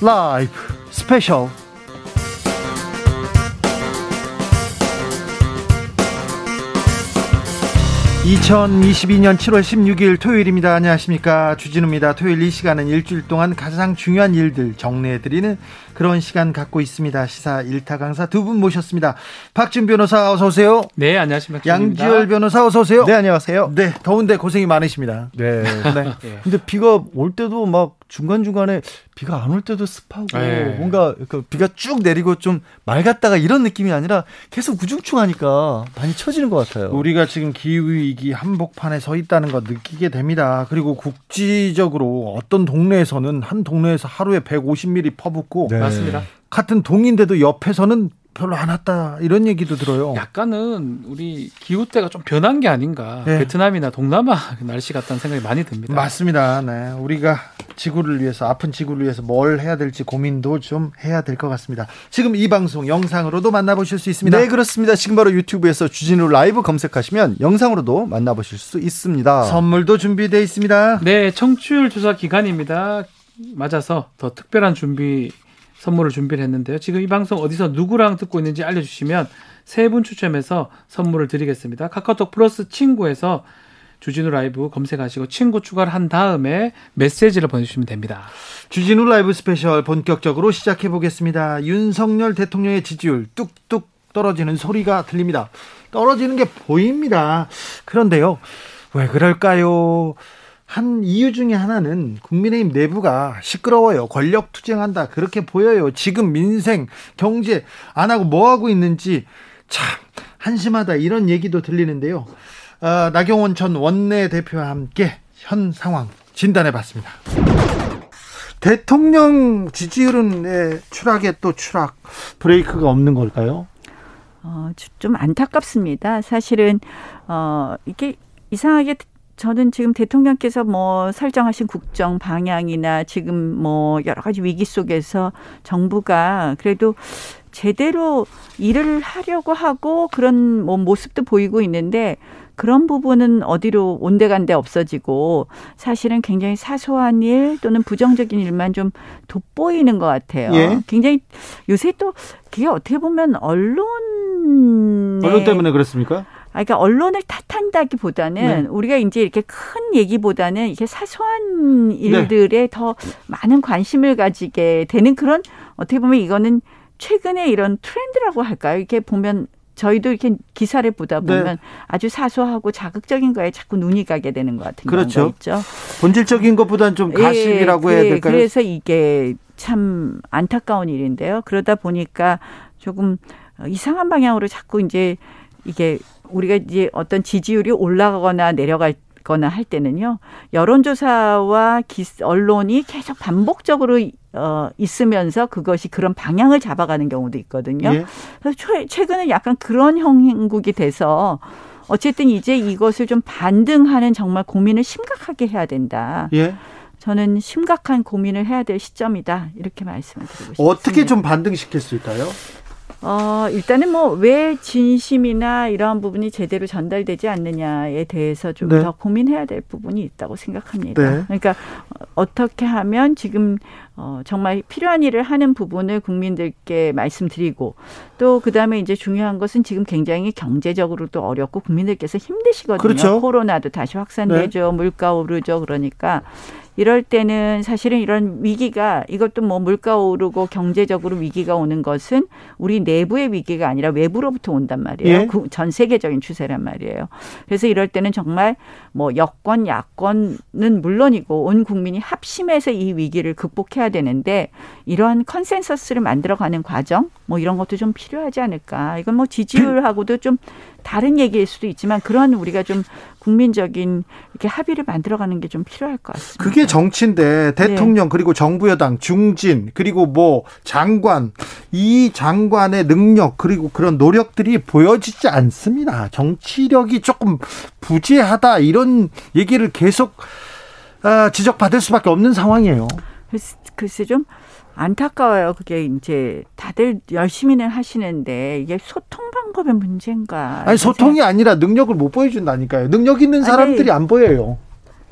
라이브 스페셜 2022년 7월 16일 토요일입니다. 안녕하십니까. 주진우입니다. 토요일 이 시간은 일주일 동안 가장 중요한 일들 정리해드리는 그런 시간 갖고 있습니다. 시사 일타 강사 두 분 모셨습니다. 박진 변호사 어서 오세요. 네, 안녕하십니까. 양지열 변호사 어서 오세요. 네, 안녕하세요. 네, 더운데 고생이 많으십니다. 네. 네. 근데 비가 올 때도 막 중간 중간에 비가 안 올 때도 습하고 네. 뭔가 그 비가 쭉 내리고 좀 맑았다가 이런 느낌이 아니라 계속 우중충하니까 많이 처지는 것 같아요. 우리가 지금 기후 위기 한복판에 서 있다는 거 느끼게 됩니다. 그리고 국지적으로 어떤 동네에서는 한 동네에서 하루에 150mm 퍼붓고 네. 맞습니다. 같은 동인데도 옆에서는 별로 안 왔다 이런 얘기도 들어요. 약간은 우리 기후 때가 좀 변한 게 아닌가. 네. 베트남이나 동남아 날씨 같다는 생각이 많이 듭니다. 맞습니다. 네, 우리가 지구를 위해서 아픈 지구를 위해서 뭘 해야 될지 고민도 좀 해야 될 것 같습니다. 지금 이 방송 영상으로도 만나보실 수 있습니다. 네, 그렇습니다. 지금 바로 유튜브에서 주진우 라이브 검색하시면 영상으로도 만나보실 수 있습니다. 선물도 준비되어 있습니다. 네, 청취율 조사 기간입니다. 맞아서 더 특별한 준비 선물을 준비를 했는데요. 지금 이 방송 어디서 누구랑 듣고 있는지 알려주시면 세 분 추첨해서 선물을 드리겠습니다. 카카오톡 플러스 친구에서 주진우 라이브 검색하시고 친구 추가를 한 다음에 메시지를 보내주시면 됩니다. 주진우 라이브 스페셜 본격적으로 시작해 보겠습니다. 윤석열 대통령의 지지율 뚝뚝 떨어지는 소리가 들립니다. 떨어지는 게 보입니다. 그런데요, 왜 그럴까요? 한 이유 중에 하나는 국민의힘 내부가 시끄러워요. 권력 투쟁한다. 그렇게 보여요. 지금 민생, 경제 안 하고 뭐 하고 있는지 참 한심하다. 이런 얘기도 들리는데요. 어, 나경원 전 원내대표와 함께 현 상황 진단해 봤습니다. 대통령 지지율은 네, 추락에 또 추락 브레이크가 없는 걸까요? 어, 좀 안타깝습니다. 사실은 어, 이게 이상하게 저는 지금 대통령께서 뭐 설정하신 국정 방향이나 지금 뭐 여러 가지 위기 속에서 정부가 그래도 제대로 일을 하려고 하고 그런 뭐 모습도 보이고 있는데 그런 부분은 어디로 온데간데 없어지고 사실은 굉장히 사소한 일 또는 부정적인 일만 좀 돋보이는 것 같아요. 예. 굉장히 요새 또 그게 어떻게 보면 언론 언론 때문에 그렇습니까? 아, 그러니까 언론을 탓한다기보다는 네. 우리가 이제 이렇게 큰 얘기보다는 이게 사소한 일들에 네. 더 많은 관심을 가지게 되는 그런 어떻게 보면 이거는 최근에 이런 트렌드라고 할까요? 이렇게 보면 저희도 이렇게 기사를 보다 네. 보면 네. 아주 사소하고 자극적인 거에 자꾸 눈이 가게 되는 것 같은 그렇죠. 있죠. 본질적인 것보다는 좀 예, 가심이라고 예, 해야 될까요? 그래서 이게 참 안타까운 일인데요. 그러다 보니까 조금 이상한 방향으로 자꾸 이제 이게 우리가 이제 어떤 지지율이 올라가거나 내려갈 거나 할 때는요 여론조사와 기, 언론이 계속 반복적으로 어, 있으면서 그것이 그런 방향을 잡아가는 경우도 있거든요. 예. 그래서 최근에 약간 그런 형국이 돼서 어쨌든 이제 이것을 좀 반등하는 정말 고민을 심각하게 해야 된다. 예. 저는 심각한 고민을 해야 될 시점이다 이렇게 말씀을 드리고 싶습니다. 어떻게 좀 반등시킬 수 있까요? 어, 일단은 뭐 왜 진심이나 이러한 부분이 제대로 전달되지 않느냐에 대해서 좀더 네. 고민해야 될 부분이 있다고 생각합니다. 네. 그러니까 어떻게 하면 지금 어, 정말 필요한 일을 하는 부분을 국민들께 말씀드리고 또 그다음에 이제 중요한 것은 지금 굉장히 경제적으로도 어렵고 국민들께서 힘드시거든요. 그렇죠. 코로나도 다시 확산되죠. 네. 물가 오르죠. 그러니까 이럴 때는 사실은 이런 위기가 이것도 뭐 물가 오르고 경제적으로 위기가 오는 것은 우리 내부의 위기가 아니라 외부로부터 온단 말이에요. 예. 그전 세계적인 추세란 말이에요. 그래서 이럴 때는 정말 뭐 여권, 야권은 물론이고 온 국민이 합심해서 이 위기를 극복해야 되는데 이러한 컨센서스를 만들어가는 과정 뭐 이런 것도 좀 필요하지 않을까. 이건 뭐 지지율하고도 좀 다른 얘기일 수도 있지만 그런 우리가 좀 국민적인 이렇게 합의를 만들어가는 게 좀 필요할 것 같습니다. 그게 정치인데 대통령 네. 그리고 정부 여당 중진 그리고 뭐 장관 이 장관의 능력 그리고 그런 노력들이 보여지지 않습니다. 정치력이 조금 부재하다 이런 얘기를 계속 아, 지적받을 수밖에 없는 상황이에요. 글쎄, 좀 안타까워요. 그게 이제 다들 열심히는 하시는데 이게 소통 방법의 문제인가? 아니 소통이 아니라 능력을 못 보여준다니까요. 능력 있는 사람들이 아니, 안 보여요.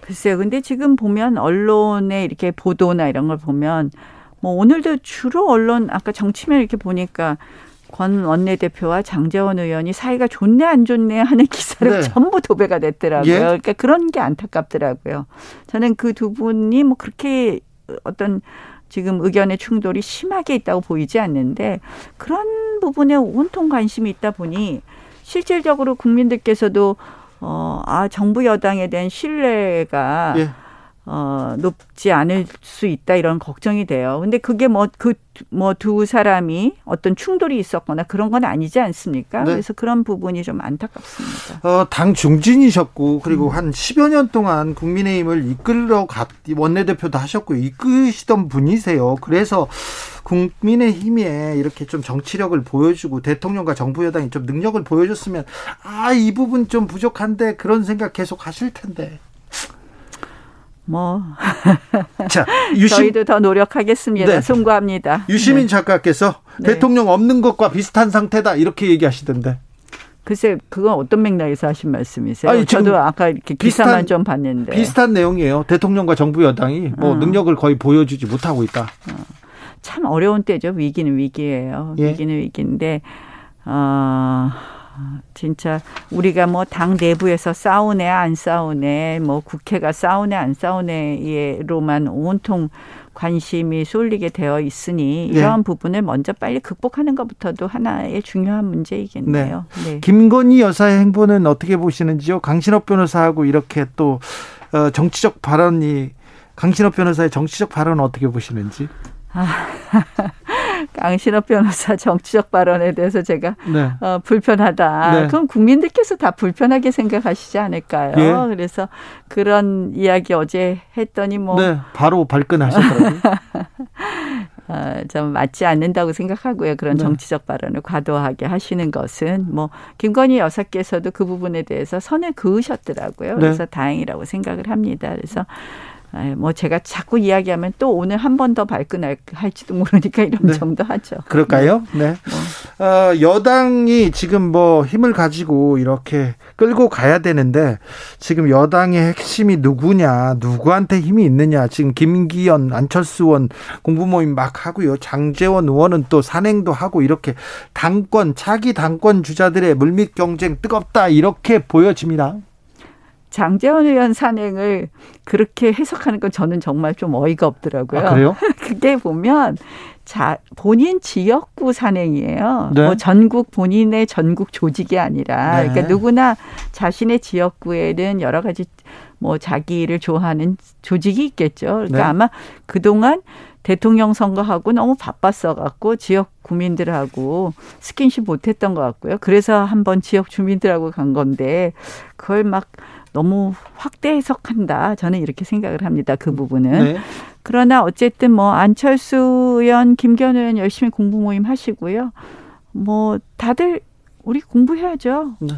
글쎄요. 근데 지금 보면 언론의 이렇게 보도나 이런 걸 보면 뭐 오늘도 주로 언론 아까 정치면 이렇게 보니까 권 원내대표와 장재원 의원이 사이가 좋네 안 좋네 하는 기사를 네. 전부 도배가 됐더라고요. 예? 그러니까 그런 게 안타깝더라고요. 저는 그 두 분이 뭐 그렇게 어떤 지금 의견의 충돌이 심하게 있다고 보이지 않는데 그런 부분에 온통 관심이 있다 보니 실질적으로 국민들께서도 어, 아, 정부 여당에 대한 신뢰가 예. 어, 높지 않을 수 있다 이런 걱정이 돼요. 근데 그게 뭐 그 뭐 두 사람이 어떤 충돌이 있었거나 그런 건 아니지 않습니까? 네. 그래서 그런 부분이 좀 안타깝습니다. 어, 당 중진이셨고 그리고 음. 한 10여 년 동안 국민의힘을 이끌러 갔 원내대표도 하셨고 이끄시던 분이세요. 그래서 국민의힘에 이렇게 좀 정치력을 보여주고 대통령과 정부 여당이 좀 능력을 보여줬으면 아 이 부분 좀 부족한데 그런 생각 계속 하실 텐데. 뭐 자, 유심, 저희도 더 노력하겠습니다. 네. 송구합니다. 유시민 네. 작가께서 네. 대통령 없는 것과 비슷한 상태다 이렇게 얘기하시던데. 글쎄 그건 어떤 맥락에서 하신 말씀이세요? 아니, 저도 아까 이렇게 기사만 비슷한, 좀 봤는데 비슷한 내용이에요. 대통령과 정부 여당이 뭐 어. 능력을 거의 보여주지 못하고 있다. 어. 참 어려운 때죠. 위기는 위기예요. 예. 위기는 위기인데 어. 진짜 우리가 뭐 당 내부에서 싸우네 안 싸우네 뭐 국회가 싸우네 안 싸우네로만 온통 관심이 쏠리게 되어 있으니 네. 이러한 네. 부분을 먼저 빨리 극복하는 것부터도 하나의 중요한 문제이겠네요. 네. 네. 김건희 여사의 행보는 어떻게 보시는지요? 강신업 변호사하고 이렇게 또 어, 정치적 발언이 강신업 변호사의 정치적 발언은 어떻게 보시는지? 아, 강신업 변호사 정치적 발언에 대해서 제가 네. 어, 불편하다. 네. 그럼 국민들께서 다 불편하게 생각하시지 않을까요? 예. 그래서 그런 이야기 어제 했더니 뭐 네, 바로 발끈하셨더라고요. 어, 좀 맞지 않는다고 생각하고요. 그런 네. 정치적 발언을 과도하게 하시는 것은 뭐 김건희 여사께서도 그 부분에 대해서 선을 그으셨더라고요. 네. 그래서 다행이라고 생각을 합니다. 그래서 뭐 제가 자꾸 이야기하면 또 오늘 한 번 더 발끈할지도 모르니까 이런 네. 정도 하죠. 그럴까요? 네. 네. 어, 여당이 지금 뭐 힘을 가지고 이렇게 끌고 가야 되는데 지금 여당의 핵심이 누구냐, 누구한테 힘이 있느냐. 지금 김기현, 안철수 의원 공부 모임 막 하고요. 장재원 의원은 또 산행도 하고 이렇게 당권, 차기 당권 주자들의 물밑 경쟁 뜨겁다 이렇게 보여집니다. 장재원 의원 산행을 그렇게 해석하는 건 저는 정말 좀 어이가 없더라고요. 아, 그래요? 그게 보면 자 본인 지역구 산행이에요. 네. 뭐 전국 본인의 전국 조직이 아니라 네. 그러니까 누구나 자신의 지역구에는 여러 가지 뭐 자기를 좋아하는 조직이 있겠죠. 그러니까 네. 아마 그동안 대통령 선거하고 너무 바빴어 갖고 지역 구민들하고 스킨십 못 했던 것 같고요. 그래서 한번 지역 주민들하고 간 건데 그걸 막 너무 확대 해석한다. 저는 이렇게 생각을 합니다. 그 부분은. 네. 그러나 어쨌든 뭐 안철수 의원, 김기현 의원 열심히 공부 모임 하시고요. 뭐 다들 우리 공부해야죠. 네.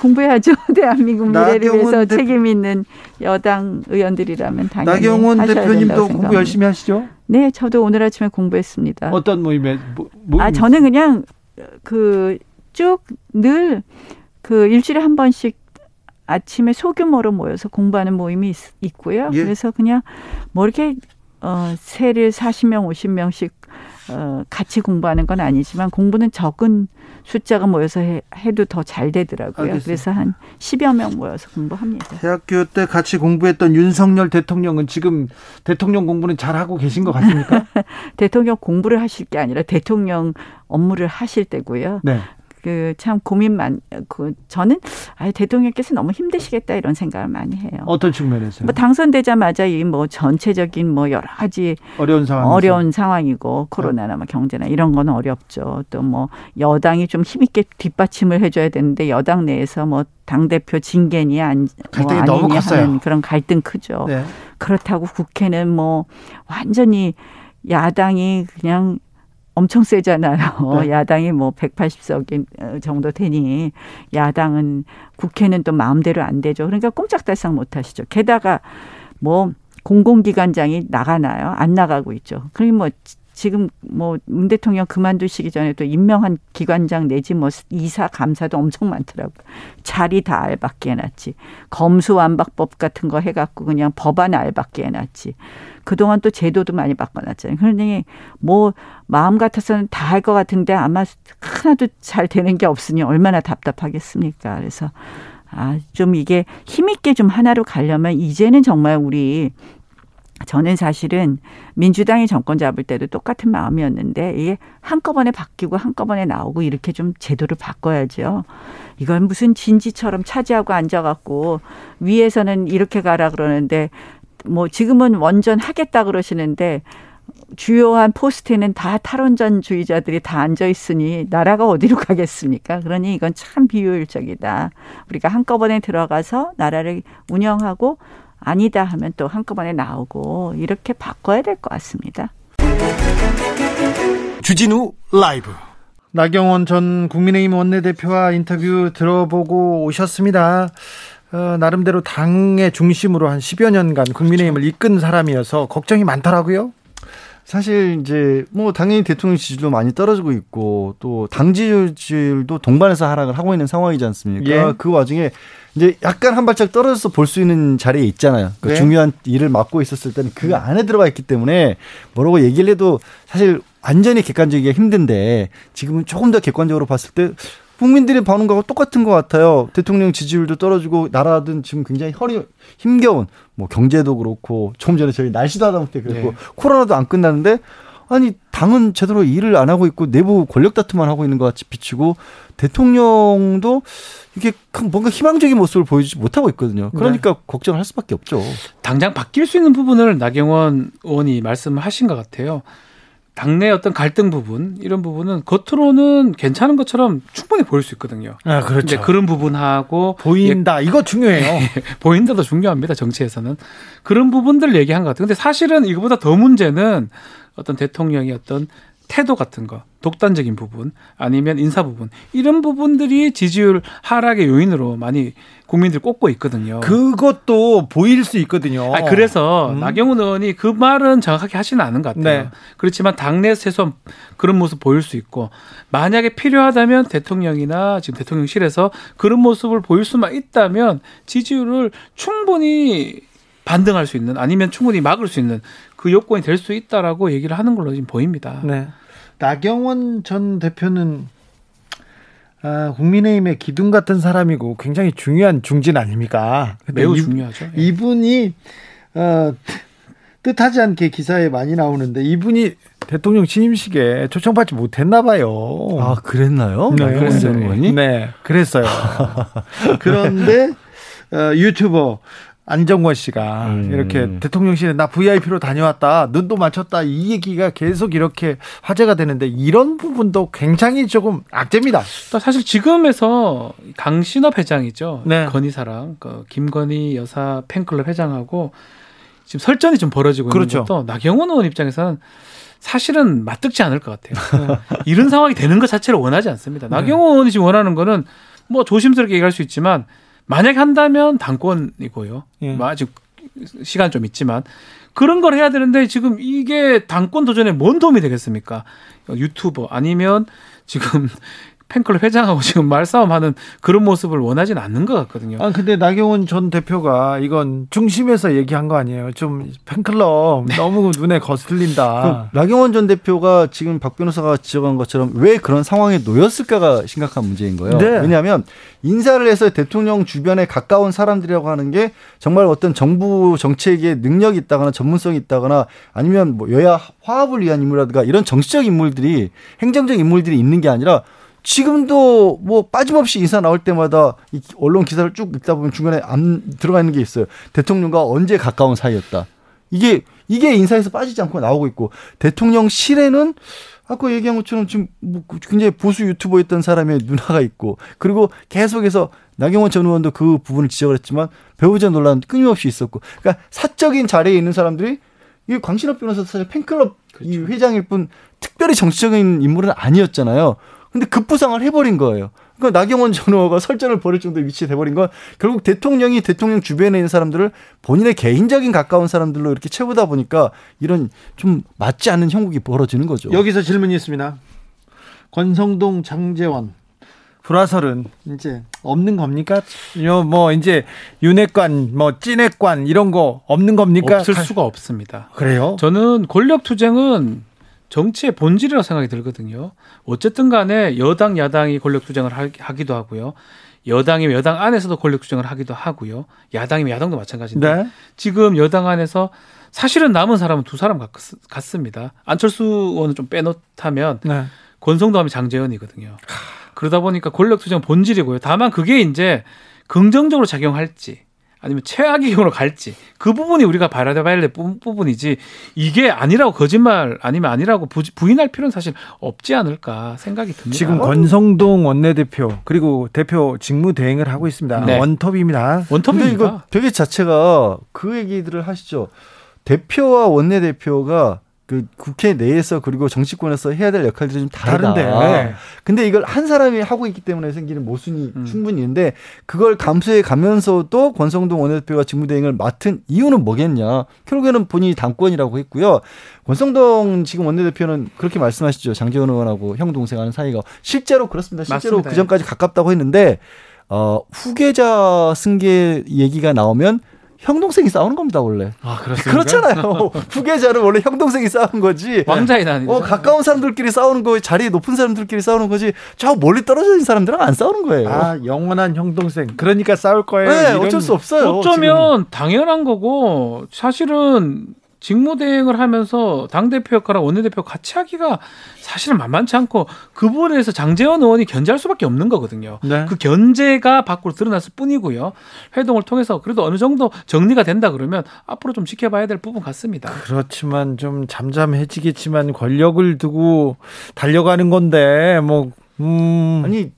공부해야죠. 대한민국 미래를 위해서 대... 책임 있는 여당 의원들이라면 당연히 나경원 대표님도 공부 열심히 하시죠? 네, 저도 오늘 아침에 공부했습니다. 어떤 모임에? 뭐, 뭐, 아, 저는 그냥 그 쭉 늘 그 일주일에 한 번씩 아침에 소규모로 모여서 공부하는 모임이 있, 고요 예. 그래서 그냥 뭐 이렇게 어 세를 40명, 50명씩 어 같이 공부하는 건 아니지만 공부는 적은 숫자가 모여서 해, 해도 더 잘 되더라고요. 알겠습니다. 그래서 한 10여 명 모여서 공부합니다. 대학교 때 같이 공부했던 윤석열 대통령은 지금 대통령 공부는 잘 하고 계신 것 같습니까? 대통령 공부를 하실 게 아니라 대통령 업무를 하실 때고요. 네. 그 참 고민 많, 그 저는 아 대통령께서 너무 힘드시겠다 이런 생각을 많이 해요. 어떤 측면에서요? 뭐 당선되자마자 이 뭐 전체적인 뭐 여러 가지 어려운 상황 어려운 상황이고 코로나나 뭐 경제나 이런 거는 어렵죠. 또 뭐 여당이 좀 힘 있게 뒷받침을 해줘야 되는데 여당 내에서 뭐 당 대표 징계니 안, 갈등이 뭐 너무 컸어요. 그런 갈등 크죠. 네. 그렇다고 국회는 뭐 완전히 야당이 그냥 엄청 세잖아요. 네. 야당이 뭐 180석 정도 되니 야당은 국회는 또 마음대로 안 되죠. 그러니까 꼼짝달싹 못 하시죠. 게다가 뭐 공공기관장이 나가나요? 안 나가고 있죠. 그러니 뭐 지금 뭐 문 대통령 그만두시기 전에 또 임명한 기관장 내지 뭐 이사 감사도 엄청 많더라고. 자리 다 알받게 해놨지. 검수완박법 같은 거 해갖고 그냥 법안 알받게 해놨지. 그동안 또 제도도 많이 바꿔놨잖아요. 그러니 뭐 마음 같아서는 다 할 것 같은데 아마 하나도 잘 되는 게 없으니 얼마나 답답하겠습니까. 그래서 아, 좀 이게 힘있게 좀 하나로 가려면 이제는 정말 우리 저는 사실은 민주당이 정권 잡을 때도 똑같은 마음이었는데 이게 한꺼번에 바뀌고 한꺼번에 나오고 이렇게 좀 제도를 바꿔야죠. 이건 무슨 진지처럼 차지하고 앉아갖고 위에서는 이렇게 가라 그러는데 뭐 지금은 원전 하겠다 그러시는데 주요한 포스트에는 다 탈원전주의자들이 다 앉아 있으니 나라가 어디로 가겠습니까? 그러니 이건 참 비효율적이다. 우리가 한꺼번에 들어가서 나라를 운영하고 아니다 하면 또 한꺼번에 나오고 이렇게 바꿔야 될 것 같습니다. 주진우 라이브 나경원 전 국민의힘 원내대표와 인터뷰 들어보고 오셨습니다. 어, 나름대로 당의 중심으로 한 10여 년간 국민의힘을 이끈 사람이어서 걱정이 많더라고요. 사실 이제 뭐 당연히 대통령 지지도 많이 떨어지고 있고 또 당 지지율도 동반해서 하락을 하고 있는 상황이지 않습니까? 예. 그 와중에 이제 약간 한 발짝 떨어져서 볼 수 있는 자리에 있잖아요. 그 네. 중요한 일을 맡고 있었을 때는 그 네. 안에 들어가 있기 때문에 뭐라고 얘기를 해도 사실 완전히 객관적이기가 힘든데 지금은 조금 더 객관적으로 봤을 때 국민들의 반응과 똑같은 것 같아요. 대통령 지지율도 떨어지고 나라든 지금 굉장히 허리 힘겨운 뭐 경제도 그렇고 조금 전에 저희 날씨도 하다 못해 그렇고 네. 코로나도 안 끝나는데 아니 당은 제대로 일을 안 하고 있고 내부 권력 다툼만 하고 있는 것 같이 비치고 대통령도 이게 뭔가 희망적인 모습을 보여주지 못하고 있거든요. 그러니까 네. 걱정할 수밖에 없죠. 당장 바뀔 수 있는 부분을 나경원 의원이 말씀을 하신 것 같아요. 당내 어떤 갈등 부분 이런 부분은 겉으로는 괜찮은 것처럼 충분히 보일 수 있거든요. 아 그렇죠. 그런 부분하고 보인다 예, 이거 중요해요. 보인다도 중요합니다 정치에서는 그런 부분들 얘기한 것 같아요. 근데 사실은 이거보다 더 문제는 어떤 대통령의 어떤 태도 같은 거, 독단적인 부분, 아니면 인사 부분, 이런 부분들이 지지율 하락의 요인으로 많이 국민들 꼽고 있거든요. 그것도 보일 수 있거든요. 아, 그래서 음. 나경원 의원이 그 말은 정확하게 하지는 않은 것 같아요. 네. 그렇지만 당내 최소한 그런 모습 보일 수 있고, 만약에 필요하다면 대통령이나 지금 대통령실에서 그런 모습을 보일 수만 있다면 지지율을 충분히 반등할 수 있는 아니면 충분히 막을 수 있는 그 요건이 될 수 있다라고 얘기를 하는 걸로 지금 보입니다. 네. 나경원 전 대표는 아, 국민의힘의 기둥 같은 사람이고 굉장히 중요한 중진 아닙니까? 매우 이, 중요하죠. 예. 이분이 어, 뜻하지 않게 기사에 많이 나오는데 이분이 대통령 취임식에 초청받지 못했나 봐요. 아 그랬나요? 네, 그랬어요. 네, 그랬어요. 그런데 어, 유튜버 안정권 씨가 음. 이렇게 대통령실에 나 VIP로 다녀왔다, 눈도 맞췄다 이 얘기가 계속 이렇게 화제가 되는데 이런 부분도 굉장히 조금 악재입니다. 사실 지금에서 강신업 회장이죠. 네. 건희사랑 그 김건희 여사 팬클럽 회장하고 지금 설전이 좀 벌어지고 그렇죠. 있는 것도 나경원 의원 입장에서는 사실은 맞득지 않을 것 같아요. 이런 상황이 되는 것 자체를 원하지 않습니다. 네. 나경원 의원이 지금 원하는 거는 뭐 조심스럽게 얘기할 수 있지만 만약 한다면 당권이고요. 예. 뭐 아직 시간 좀 있지만 그런 걸 해야 되는데 지금 이게 당권 도전에 뭔 도움이 되겠습니까? 유튜버 아니면 지금 팬클럽 회장하고 지금 말싸움하는 그런 모습을 원하진 않는 것 같거든요. 아 근데 나경원 전 대표가 이건 중심에서 얘기한 거 아니에요? 좀 팬클럽 네. 너무 눈에 거슬린다. 나경원 전 대표가 지금 박 변호사가 지적한 것처럼 왜 그런 상황에 놓였을까가 심각한 문제인 거예요. 네. 왜냐하면 인사를 해서 대통령 주변에 가까운 사람들이라고 하는 게 정말 어떤 정부 정책에 능력이 있다거나 전문성이 있다거나 아니면 뭐 여야 화합을 위한 인물이라든가 이런 정치적 인물들이 행정적 인물들이 있는 게 아니라 지금도 뭐 빠짐없이 인사 나올 때마다 언론 기사를 쭉 읽다 보면 중간에 안 들어가 있는 게 있어요. 대통령과 언제 가까운 사이였다. 이게 이게 인사에서 빠지지 않고 나오고 있고 대통령실에는 아까 얘기한 것처럼 지금 뭐 굉장히 보수 유튜버였던 사람의 누나가 있고 그리고 계속해서 나경원 전 의원도 그 부분을 지적을 했지만 배우자 논란 끊임없이 있었고 그러니까 사적인 자리에 있는 사람들이 이 광신업 변호사 사실 팬클럽 그렇죠. 이 회장일 뿐 특별히 정치적인 인물은 아니었잖아요. 근데 급부상을 해버린 거예요. 그러니까 나경원 전 의원가 설전을 벌일 정도의 위치에 돼버린 건 결국 대통령이 대통령 주변에 있는 사람들을 본인의 개인적인 가까운 사람들로 이렇게 채우다 보니까 이런 좀 맞지 않는 형국이 벌어지는 거죠. 여기서 질문이 있습니다. 권성동, 장재원 불화설은 이제 없는 겁니까? 뭐 이제 윤핵관, 뭐 찐핵관 이런 거 없는 겁니까? 없을 수가 없습니다. 그래요? 저는 권력 투쟁은 정치의 본질이라고 생각이 들거든요. 어쨌든 간에 여당, 야당이 권력 투쟁을 하기도 하고요. 여당이면 여당 안에서도 권력 투쟁을 하기도 하고요. 야당이면 야당도 마찬가지인데 네. 지금 여당 안에서 사실은 남은 사람은 두 사람 같, 습니다 안철수 의원은 좀 빼놓다면 네. 권성도 하면 장재현이거든요. 그러다 보니까 권력 투쟁 본질이고요. 다만 그게 이제 긍정적으로 작용할지 아니면 최악의 경우로 갈지 그 부분이 우리가 바라봐야 될 부분이지 이게 아니라고 거짓말 아니면 아니라고 부인할 필요는 사실 없지 않을까 생각이 듭니다. 지금 권성동 원내대표 그리고 대표 직무 대행을 하고 있습니다. 네. 원톱입니다. 원톱입니다. 이거 되게 자체가 그 얘기들을 하시죠. 대표와 원내대표가 그 국회 내에서 그리고 정치권에서 해야 될 역할들이 좀 다르다. 다른데. 네. 근데 이걸 한 사람이 하고 있기 때문에 생기는 모순이 음. 충분히 있는데 그걸 감수해 가면서도 권성동 원내대표가 직무대행을 맡은 이유는 뭐겠냐. 결국에는 본인이 당권이라고 했고요. 권성동 지금 원내대표는 그렇게 말씀하시죠. 장재원 의원하고 형 동생 하는 사이가 실제로 그렇습니다. 실제로 맞습니다. 그 전까지 가깝다고 했는데 어 후계자 승계 얘기가 나오면 형 동생이 싸우는 겁니다 원래. 아 그렇습니까? 그렇잖아요. 후계자는 원래 형 동생이 싸우는 거지. 왕자의 난. 어 가까운 사람들끼리 싸우는 거, 자리 높은 사람들끼리 싸우는 거지. 저 멀리 떨어져 있는 사람들은 안 싸우는 거예요. 아 영원한 형 동생. 그러니까 싸울 거예요. 네, 이런... 어쩔 수 없어요. 어쩌면 지금. 당연한 거고 사실은 직무대행을 하면서 당대표 역할과 원내대표 같이 하기가 사실은 만만치 않고 그 부분에 대해서 장재원 의원이 견제할 수밖에 없는 거거든요. 네. 그 견제가 밖으로 드러났을 뿐이고요. 회동을 통해서 그래도 어느 정도 정리가 된다 그러면 앞으로 좀 지켜봐야 될 부분 같습니다. 그렇지만 좀 잠잠해지겠지만 권력을 두고 달려가는 건데 뭐 음. 아니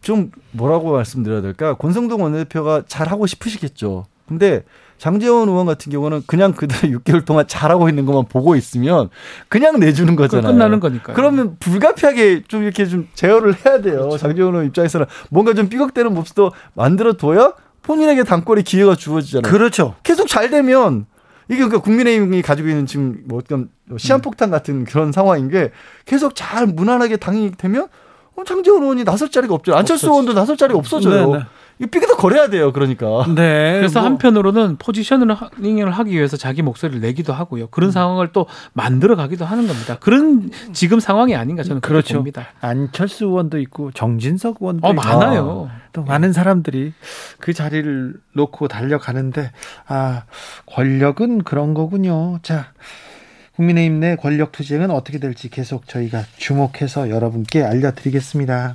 좀 뭐라고 말씀드려야 될까? 권성동 원내대표가 잘 하고 싶으시겠죠. 근데 장재원 의원 같은 경우는 그냥 그들 6개월 동안 잘하고 있는 것만 보고 있으면 그냥 내주는 거잖아요. 끝나는 거니까. 그러면 불가피하게 좀 이렇게 좀 제어를 해야 돼요. 그렇죠. 장재원 의원 입장에서는 뭔가 좀 삐걱대는 모습도 만들어 둬야 본인에게 당권의 기회가 주어지잖아요. 그렇죠. 계속 잘 되면 이게 그러니까 국민의힘이 가지고 있는 지금 뭐 어떤 시한폭탄 같은 그런 상황인 게 계속 잘 무난하게 당이 되면 어, 장재원 의원이 나설 자리가 없죠. 안철수 의원도 나설 자리가 없어져요. 네네. 이 삐그덕 거려야 돼요. 그러니까. 네. 그래서 뭐. 한편으로는 포지션을 하기 위해서 자기 목소리를 내기도 하고요. 그런 음. 상황을 또 만들어 가기도 하는 겁니다. 그런 지금 상황이 아닌가 저는 그렇죠. 봅니다. 안철수 의원도 있고 정진석 의원도 어, 있고 많아요. 또 네. 많은 사람들이 그 자리를 놓고 달려가는데 아 권력은 그런 거군요. 자. 국민의힘 내 권력 투쟁은 어떻게 될지 계속 저희가 주목해서 여러분께 알려드리겠습니다.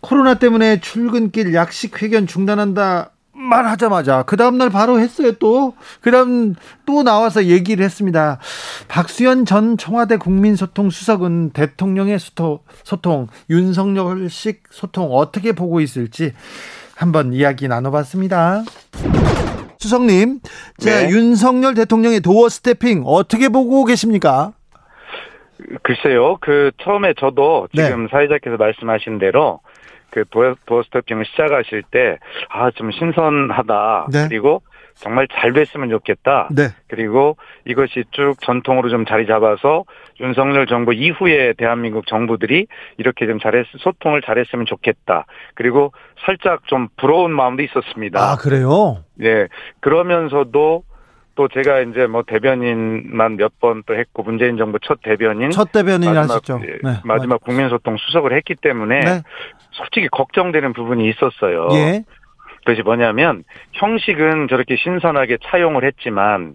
코로나 때문에 출근길 약식 회견 중단한다 말하자마자 그 다음날 바로 했어요 또 그 다음 또 나와서 얘기를 했습니다. 박수현 전 청와대 국민소통 수석은 대통령의 소통, 소통 윤석열식 소통 어떻게 보고 있을지 한번 이야기 나눠봤습니다. 수석님, 네. 윤석열 대통령의 도어 스태핑 어떻게 보고 계십니까? 글쎄요, 그 처음에 저도 네. 지금 네. 사회자께서 말씀하신 대로 그 도어 스태핑을 시작하실 때 아 좀 신선하다. 네. 그리고 정말 잘 됐으면 좋겠다. 네. 그리고 이것이 쭉 전통으로 좀 자리 잡아서 윤석열 정부 이후에 대한민국 정부들이 이렇게 좀 잘했, 소통을 잘했으면 좋겠다. 그리고 살짝 좀 부러운 마음도 있었습니다. 아, 그래요? 네. 그러면서도 또 제가 이제 뭐 대변인만 몇 번 또 했고 문재인 정부 첫 대변인 첫 대변인 마지막, 하셨죠. 예, 네. 마지막 국민소통 수석을 했기 때문에 네. 솔직히 걱정되는 부분이 있었어요. 예. 그것이 뭐냐면 형식은 저렇게 신선하게 차용을 했지만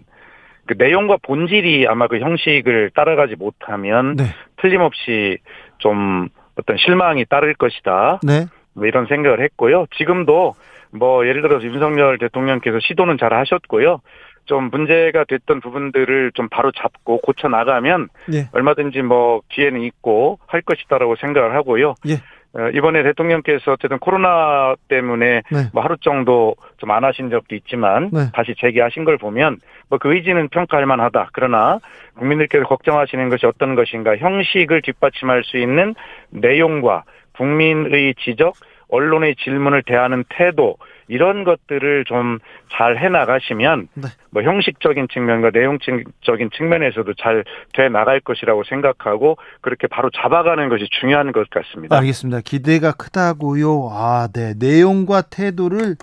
그 내용과 본질이 아마 그 형식을 따라가지 못하면 네. 틀림없이 좀 어떤 실망이 따를 것이다. 네. 뭐 이런 생각을 했고요. 지금도 뭐 예를 들어서 윤석열 대통령께서 시도는 잘 하셨고요. 좀 문제가 됐던 부분들을 좀 바로 잡고 고쳐 나가면 예. 얼마든지 뭐 기회는 있고 할 것이다라고 생각을 하고요. 예. 어, 이번에 대통령께서 어쨌든 코로나 때문에 네. 뭐 하루 정도 좀 안 하신 적도 있지만 네. 다시 재개하신 걸 보면 뭐 그 의지는 평가할 만하다. 그러나 국민들께서 걱정하시는 것이 어떤 것인가 형식을 뒷받침할 수 있는 내용과 국민의 지적, 언론의 질문을 대하는 태도 이런 것들을 좀 잘 해나가시면 네. 뭐 형식적인 측면과 내용적인 측면에서도 잘 돼 나갈 것이라고 생각하고 그렇게 바로 잡아가는 것이 중요한 것 같습니다. 알겠습니다. 기대가 크다고요. 아, 네. 내용과 태도를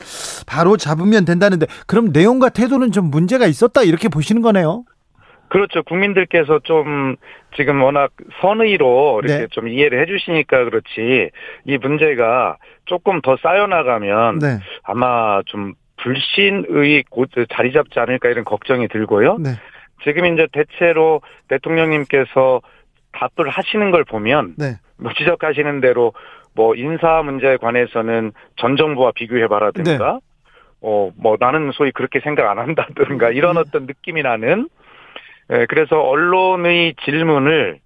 바로 잡으면 된다는데 그럼 내용과 태도는 좀 문제가 있었다 이렇게 보시는 거네요. 그렇죠. 국민들께서 좀 지금 워낙 선의로 이렇게 네. 좀 이해를 해주시니까 그렇지 이 문제가 조금 더 쌓여나가면 네. 아마 좀 불신의 곳 자리 잡지 않을까 이런 걱정이 들고요. 네. 지금 이제 대체로 대통령님께서 답을 하시는 걸 보면 네. 뭐 지적하시는 대로 뭐 인사 문제에 관해서는 전 정부와 비교해봐라든가 네. 어뭐 나는 소위 그렇게 생각 안 한다든가 이런 네. 어떤 느낌이 나는 예, 그래서 언론의 질문을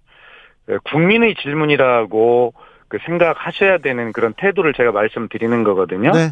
예, 국민의 질문이라고 그 생각하셔야 되는 그런 태도를 제가 말씀드리는 거거든요. 네.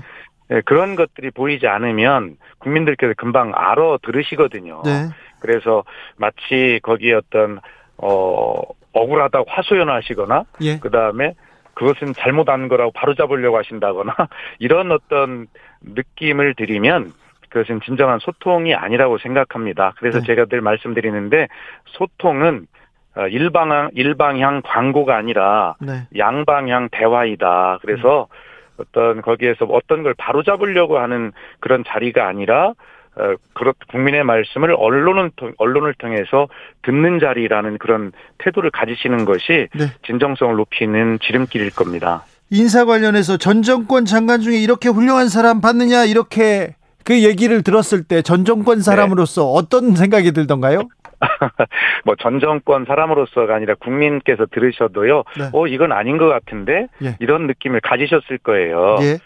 예, 그런 것들이 보이지 않으면 국민들께서 금방 알아 들으시거든요. 네. 그래서 마치 거기에 어떤 어 억울하다고 화소연하시거나 예. 그다음에 그것은 잘못한 거라고 바로잡으려고 하신다거나 이런 어떤 느낌을 드리면 그것은 진정한 소통이 아니라고 생각합니다. 그래서 네. 제가 늘 말씀드리는데 소통은 어, 일방향 일방향 광고가 아니라 네. 양방향 대화이다. 그래서 음. 어떤 거기에서 어떤 걸 바로잡으려고 하는 그런 자리가 아니라 어, 그렇 국민의 말씀을 언론은 언론을 통해서 듣는 자리라는 그런 태도를 가지시는 것이 네. 진정성을 높이는 지름길일 겁니다. 인사 관련해서 전 정권 장관 중에 이렇게 훌륭한 사람 받느냐 이렇게 그 얘기를 들었을 때 전 정권 사람으로서 네. 어떤 생각이 들던가요? 뭐전 정권 사람으로서가 아니라 국민께서 들으셔도요. 네. 어 이건 아닌 것 같은데 예. 이런 느낌을 가지셨을 거예요. 예.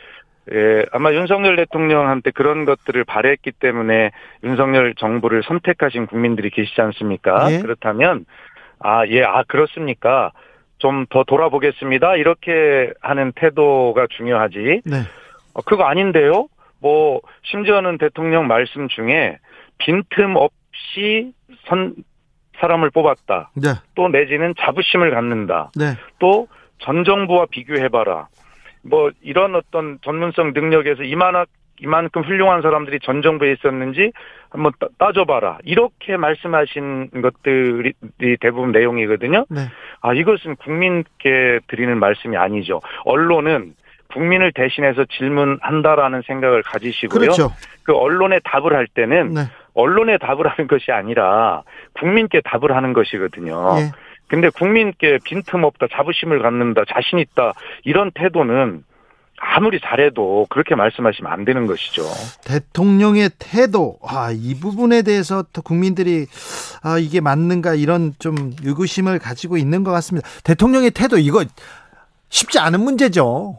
예, 아마 윤석열 대통령한테 그런 것들을 바랬기 때문에 윤석열 정부를 선택하신 국민들이 계시지 않습니까? 예. 그렇다면 아, 예, 아 그렇습니까? 좀 더 돌아보겠습니다. 이렇게 하는 태도가 중요하지. 네. 어, 그거 아닌데요? 뭐 심지어는 대통령 말씀 중에 빈틈 없이 선 사람을 뽑았다. 네. 또 내지는 자부심을 갖는다. 네. 또전 정부와 비교해봐라. 뭐 이런 어떤 전문성 능력에서 이만한 이만큼 훌륭한 사람들이 전 정부에 있었는지 한번 따져봐라. 이렇게 말씀하신 것들이 대부분 내용이거든요. 네. 아, 이것은 국민께 드리는 말씀이 아니죠. 언론은 국민을 대신해서 질문한다라는 생각을 가지시고요. 그렇죠. 그 언론에 답을 할 때는 네. 언론에 답을 하는 것이 아니라 국민께 답을 하는 것이거든요. 예. 근데 국민께 빈틈없다, 자부심을 갖는다, 자신 있다 이런 태도는 아무리 잘해도 그렇게 말씀하시면 안 되는 것이죠. 대통령의 태도, 아, 이 부분에 대해서 또 국민들이 아, 이게 맞는가 이런 좀 의구심을 가지고 있는 것 같습니다. 대통령의 태도 이거 쉽지 않은 문제죠.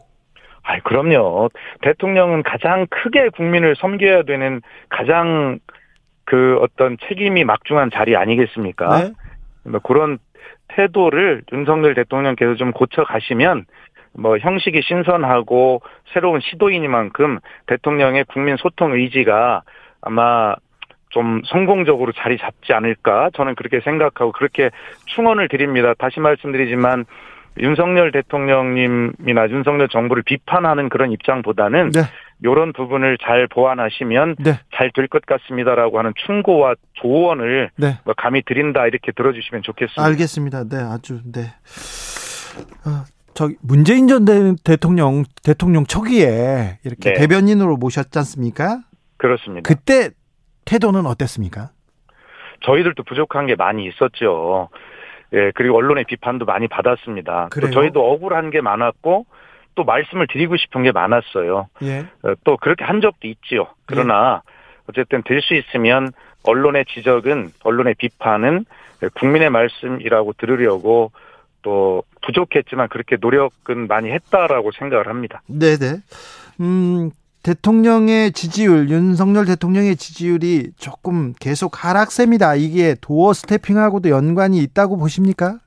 아, 그럼요. 대통령은 가장 크게 국민을 섬겨야 되는 가장 그 어떤 책임이 막중한 자리 아니겠습니까? 네. 뭐 그런 태도를 윤석열 대통령께서 좀 고쳐 가시면 뭐 형식이 신선하고 새로운 시도이니만큼 대통령의 국민 소통 의지가 아마 좀 성공적으로 자리 잡지 않을까 저는 그렇게 생각하고 그렇게 충원을 드립니다. 다시 말씀드리지만 윤석열 대통령님이나 윤석열 정부를 비판하는 그런 입장보다는 네. 이런 부분을 잘 보완하시면 네. 잘될 것 같습니다라고 하는 충고와 조언을 네. 뭐 감히 드린다 이렇게 들어주시면 좋겠습니다. 알겠습니다. 네, 아주 네. 어, 저 문재인 전 대통령 대통령 초기에 이렇게 네. 대변인으로 모셨지 않습니까? 그렇습니다. 그때 태도는 어땠습니까? 저희들도 부족한 게 많이 있었죠. 예, 그리고 언론의 비판도 많이 받았습니다. 또 저희도 억울한 게 많았고 또 말씀을 드리고 싶은 게 많았어요. 예. 어, 또 그렇게 한 적도 있지요. 그러나 예. 어쨌든 될 수 있으면 언론의 지적은 언론의 비판은 국민의 말씀이라고 들으려고 또 부족했지만 그렇게 노력은 많이 했다라고 생각을 합니다. 네네. 음, 대통령의 지지율, 윤석열 대통령의 지지율이 조금 계속 하락세입니다. 이게 도어 스태핑하고도 연관이 있다고 보십니까?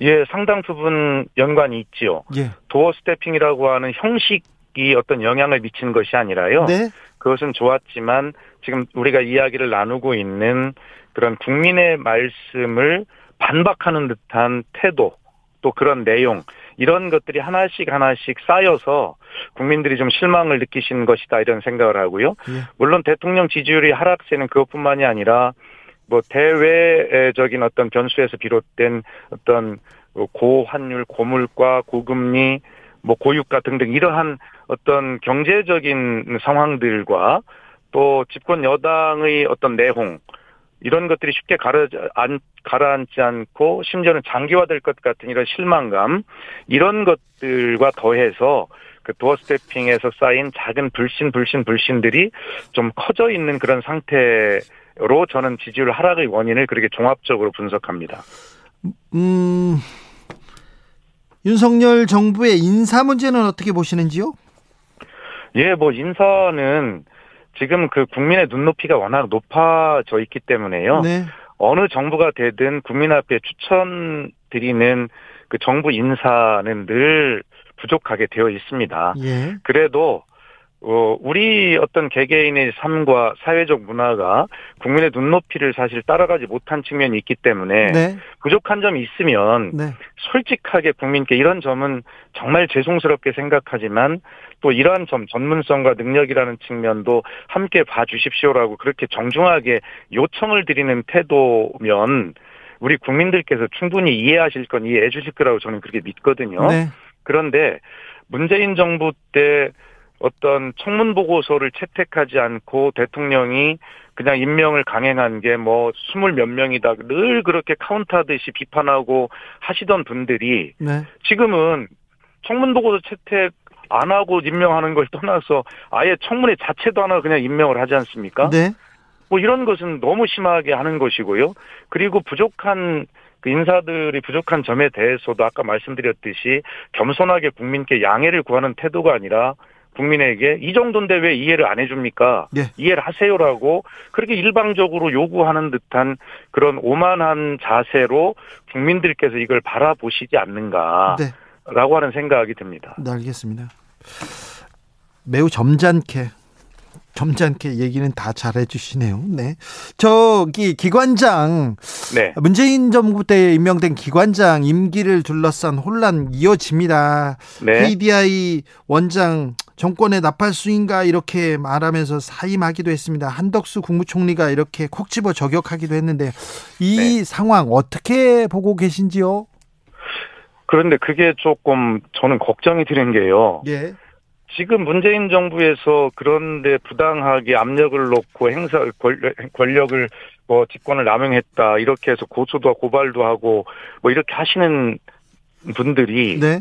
예, 상당 부분 연관이 있지요. 예. 도어 스태핑이라고 하는 형식이 어떤 영향을 미치는 것이 아니라요. 네. 그것은 좋았지만 지금 우리가 이야기를 나누고 있는 그런 국민의 말씀을 반박하는 듯한 태도 또 그런 내용 이런 것들이 하나씩 하나씩 쌓여서 국민들이 좀 실망을 느끼신 것이다 이런 생각을 하고요. 예. 물론 대통령 지지율이 하락세는 그것뿐만이 아니라 뭐 대외적인 어떤 변수에서 비롯된 어떤 고환율, 고물가, 고금리, 뭐 고유가 등등 이러한 어떤 경제적인 상황들과 또 집권 여당의 어떤 내홍 이런 것들이 쉽게 가라앉지 않고 심지어는 장기화될 것 같은 이런 실망감 이런 것들과 더해서 그 도어 스태핑에서 쌓인 작은 불신 불신 불신들이 좀 커져 있는 그런 상태로 저는 지지율 하락의 원인을 그렇게 종합적으로 분석합니다. 음, 윤석열 정부의 인사 문제는 어떻게 보시는지요? 예, 뭐 인사는 지금 그 국민의 눈높이가 워낙 높아져 있기 때문에요. 네. 어느 정부가 되든 국민 앞에 추천드리는 그 정부 인사는 늘 부족하게 되어 있습니다. 예. 그래도 어, 우리 어떤 개개인의 삶과 사회적 문화가 국민의 눈높이를 사실 따라가지 못한 측면이 있기 때문에 네. 부족한 점이 있으면 네. 솔직하게 국민께 이런 점은 정말 죄송스럽게 생각하지만 또 이러한 점 전문성과 능력이라는 측면도 함께 봐주십시오라고 그렇게 정중하게 요청을 드리는 태도면 우리 국민들께서 충분히 이해하실 건 이해해 주실 거라고 저는 그렇게 믿거든요. 네. 그런데 문재인 정부 때 어떤 청문 보고서를 채택하지 않고 대통령이 그냥 임명을 강행한 게 뭐 스물 몇 명이다 늘 그렇게 카운트하듯이 비판하고 하시던 분들이 네. 지금은 청문 보고서 채택 안 하고 임명하는 걸 떠나서 아예 청문회 자체도 하나 그냥 임명을 하지 않습니까? 네. 뭐 이런 것은 너무 심하게 하는 것이고요. 그리고 부족한 그 인사들이 부족한 점에 대해서도 아까 말씀드렸듯이 겸손하게 국민께 양해를 구하는 태도가 아니라 국민에게 이 정도인데 왜 이해를 안 해줍니까? 네. 이해를 하세요라고 그렇게 일방적으로 요구하는 듯한 그런 오만한 자세로 국민들께서 이걸 바라보시지 않는가. 네. 라고 하는 생각이 듭니다. 네, 알겠습니다. 매우 점잖게 점잖게 얘기는 다 잘해 주시네요. 네. 저기 기관장 네. 문재인 정부 때 임명된 기관장 임기를 둘러싼 혼란 이어집니다. 네. KDI 원장 정권의 나팔 수인가 이렇게 말하면서 사임하기도 했습니다. 한덕수 국무총리가 이렇게 콕 집어 저격하기도 했는데 이 네. 상황 어떻게 보고 계신지요? 그런데 그게 조금 저는 걱정이 되는 게요. 예. 지금 문재인 정부에서 그런데 부당하게 압력을 놓고 행사 권력을 뭐 직권을 남용했다 이렇게 해서 고소도 고발도 하고 뭐 이렇게 하시는 분들이 네.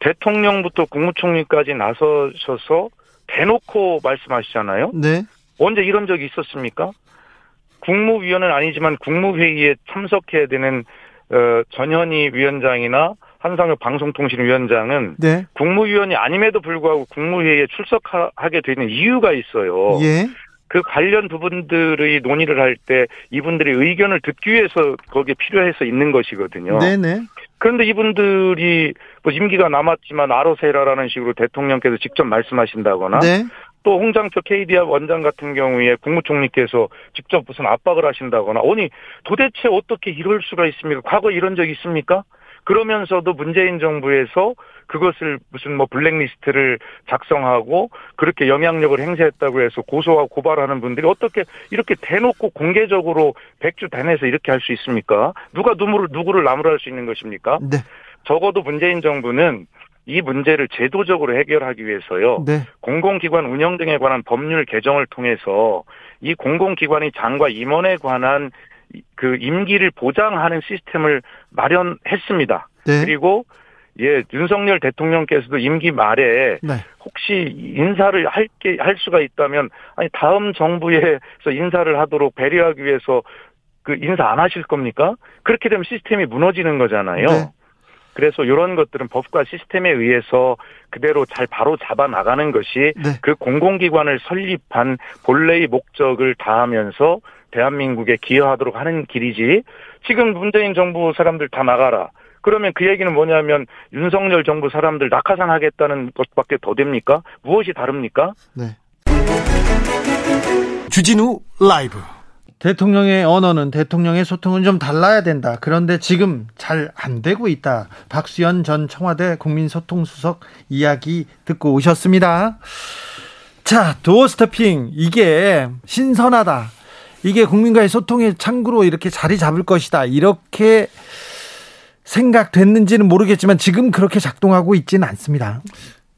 대통령부터 국무총리까지 나서셔서 대놓고 말씀하시잖아요. 네. 언제 이런 적이 있었습니까? 국무위원은 아니지만 국무회의에 참석해야 되는 어, 전현희 위원장이나 한상혁 방송통신위원장은 네. 국무위원이 아님에도 불구하고 국무회의에 출석하게 되는 이유가 있어요. 예. 그 관련 부분들의 논의를 할 때 이분들의 의견을 듣기 위해서 거기에 필요해서 있는 것이거든요. 네네. 그런데 이분들이 뭐 임기가 남았지만 알아서 해라라는 식으로 대통령께서 직접 말씀하신다거나 네. 또 홍장표 KDI 원장 같은 경우에 국무총리께서 직접 무슨 압박을 하신다거나 아니 도대체 어떻게 이럴 수가 있습니까? 과거 이런 적 있습니까? 그러면서도 문재인 정부에서 그것을 무슨 뭐 블랙리스트를 작성하고 그렇게 영향력을 행사했다고 해서 고소하고 고발하는 분들이 어떻게 이렇게 대놓고 공개적으로 백주 단에서 이렇게 할 수 있습니까? 누가 누구를 누구를 나무랄 수 있는 것입니까? 네. 적어도 문재인 정부는 이 문제를 제도적으로 해결하기 위해서요. 네. 공공기관 운영 등에 관한 법률 개정을 통해서 이 공공기관의 장과 임원에 관한 그 임기를 보장하는 시스템을 마련했습니다. 네. 그리고 예, 윤석열 대통령께서도 임기 말에 네. 혹시 인사를 할게 할 수가 있다면 아니 다음 정부에서 인사를 하도록 배려하기 위해서 그 인사 안 하실 겁니까? 그렇게 되면 시스템이 무너지는 거잖아요. 네. 그래서 이런 것들은 법과 시스템에 의해서 그대로 잘 바로 잡아 나가는 것이 네. 그 공공기관을 설립한 본래의 목적을 다하면서 대한민국에 기여하도록 하는 길이지 지금 문재인 정부 사람들 다 나가라. 그러면 그 얘기는 뭐냐면 윤석열 정부 사람들 낙하산 하겠다는 것밖에 더 됩니까? 무엇이 다릅니까? 네. 주진우 라이브 대통령의 언어는 대통령의 소통은 좀 달라야 된다. 그런데 지금 잘 안 되고 있다. 박수현 전 청와대 국민소통수석 이야기 듣고 오셨습니다. 자, 도어 스태핑 이게 신선하다. 이게 국민과의 소통의 창구로 이렇게 자리 잡을 것이다. 이렇게 생각됐는지는 모르겠지만 지금 그렇게 작동하고 있지는 않습니다.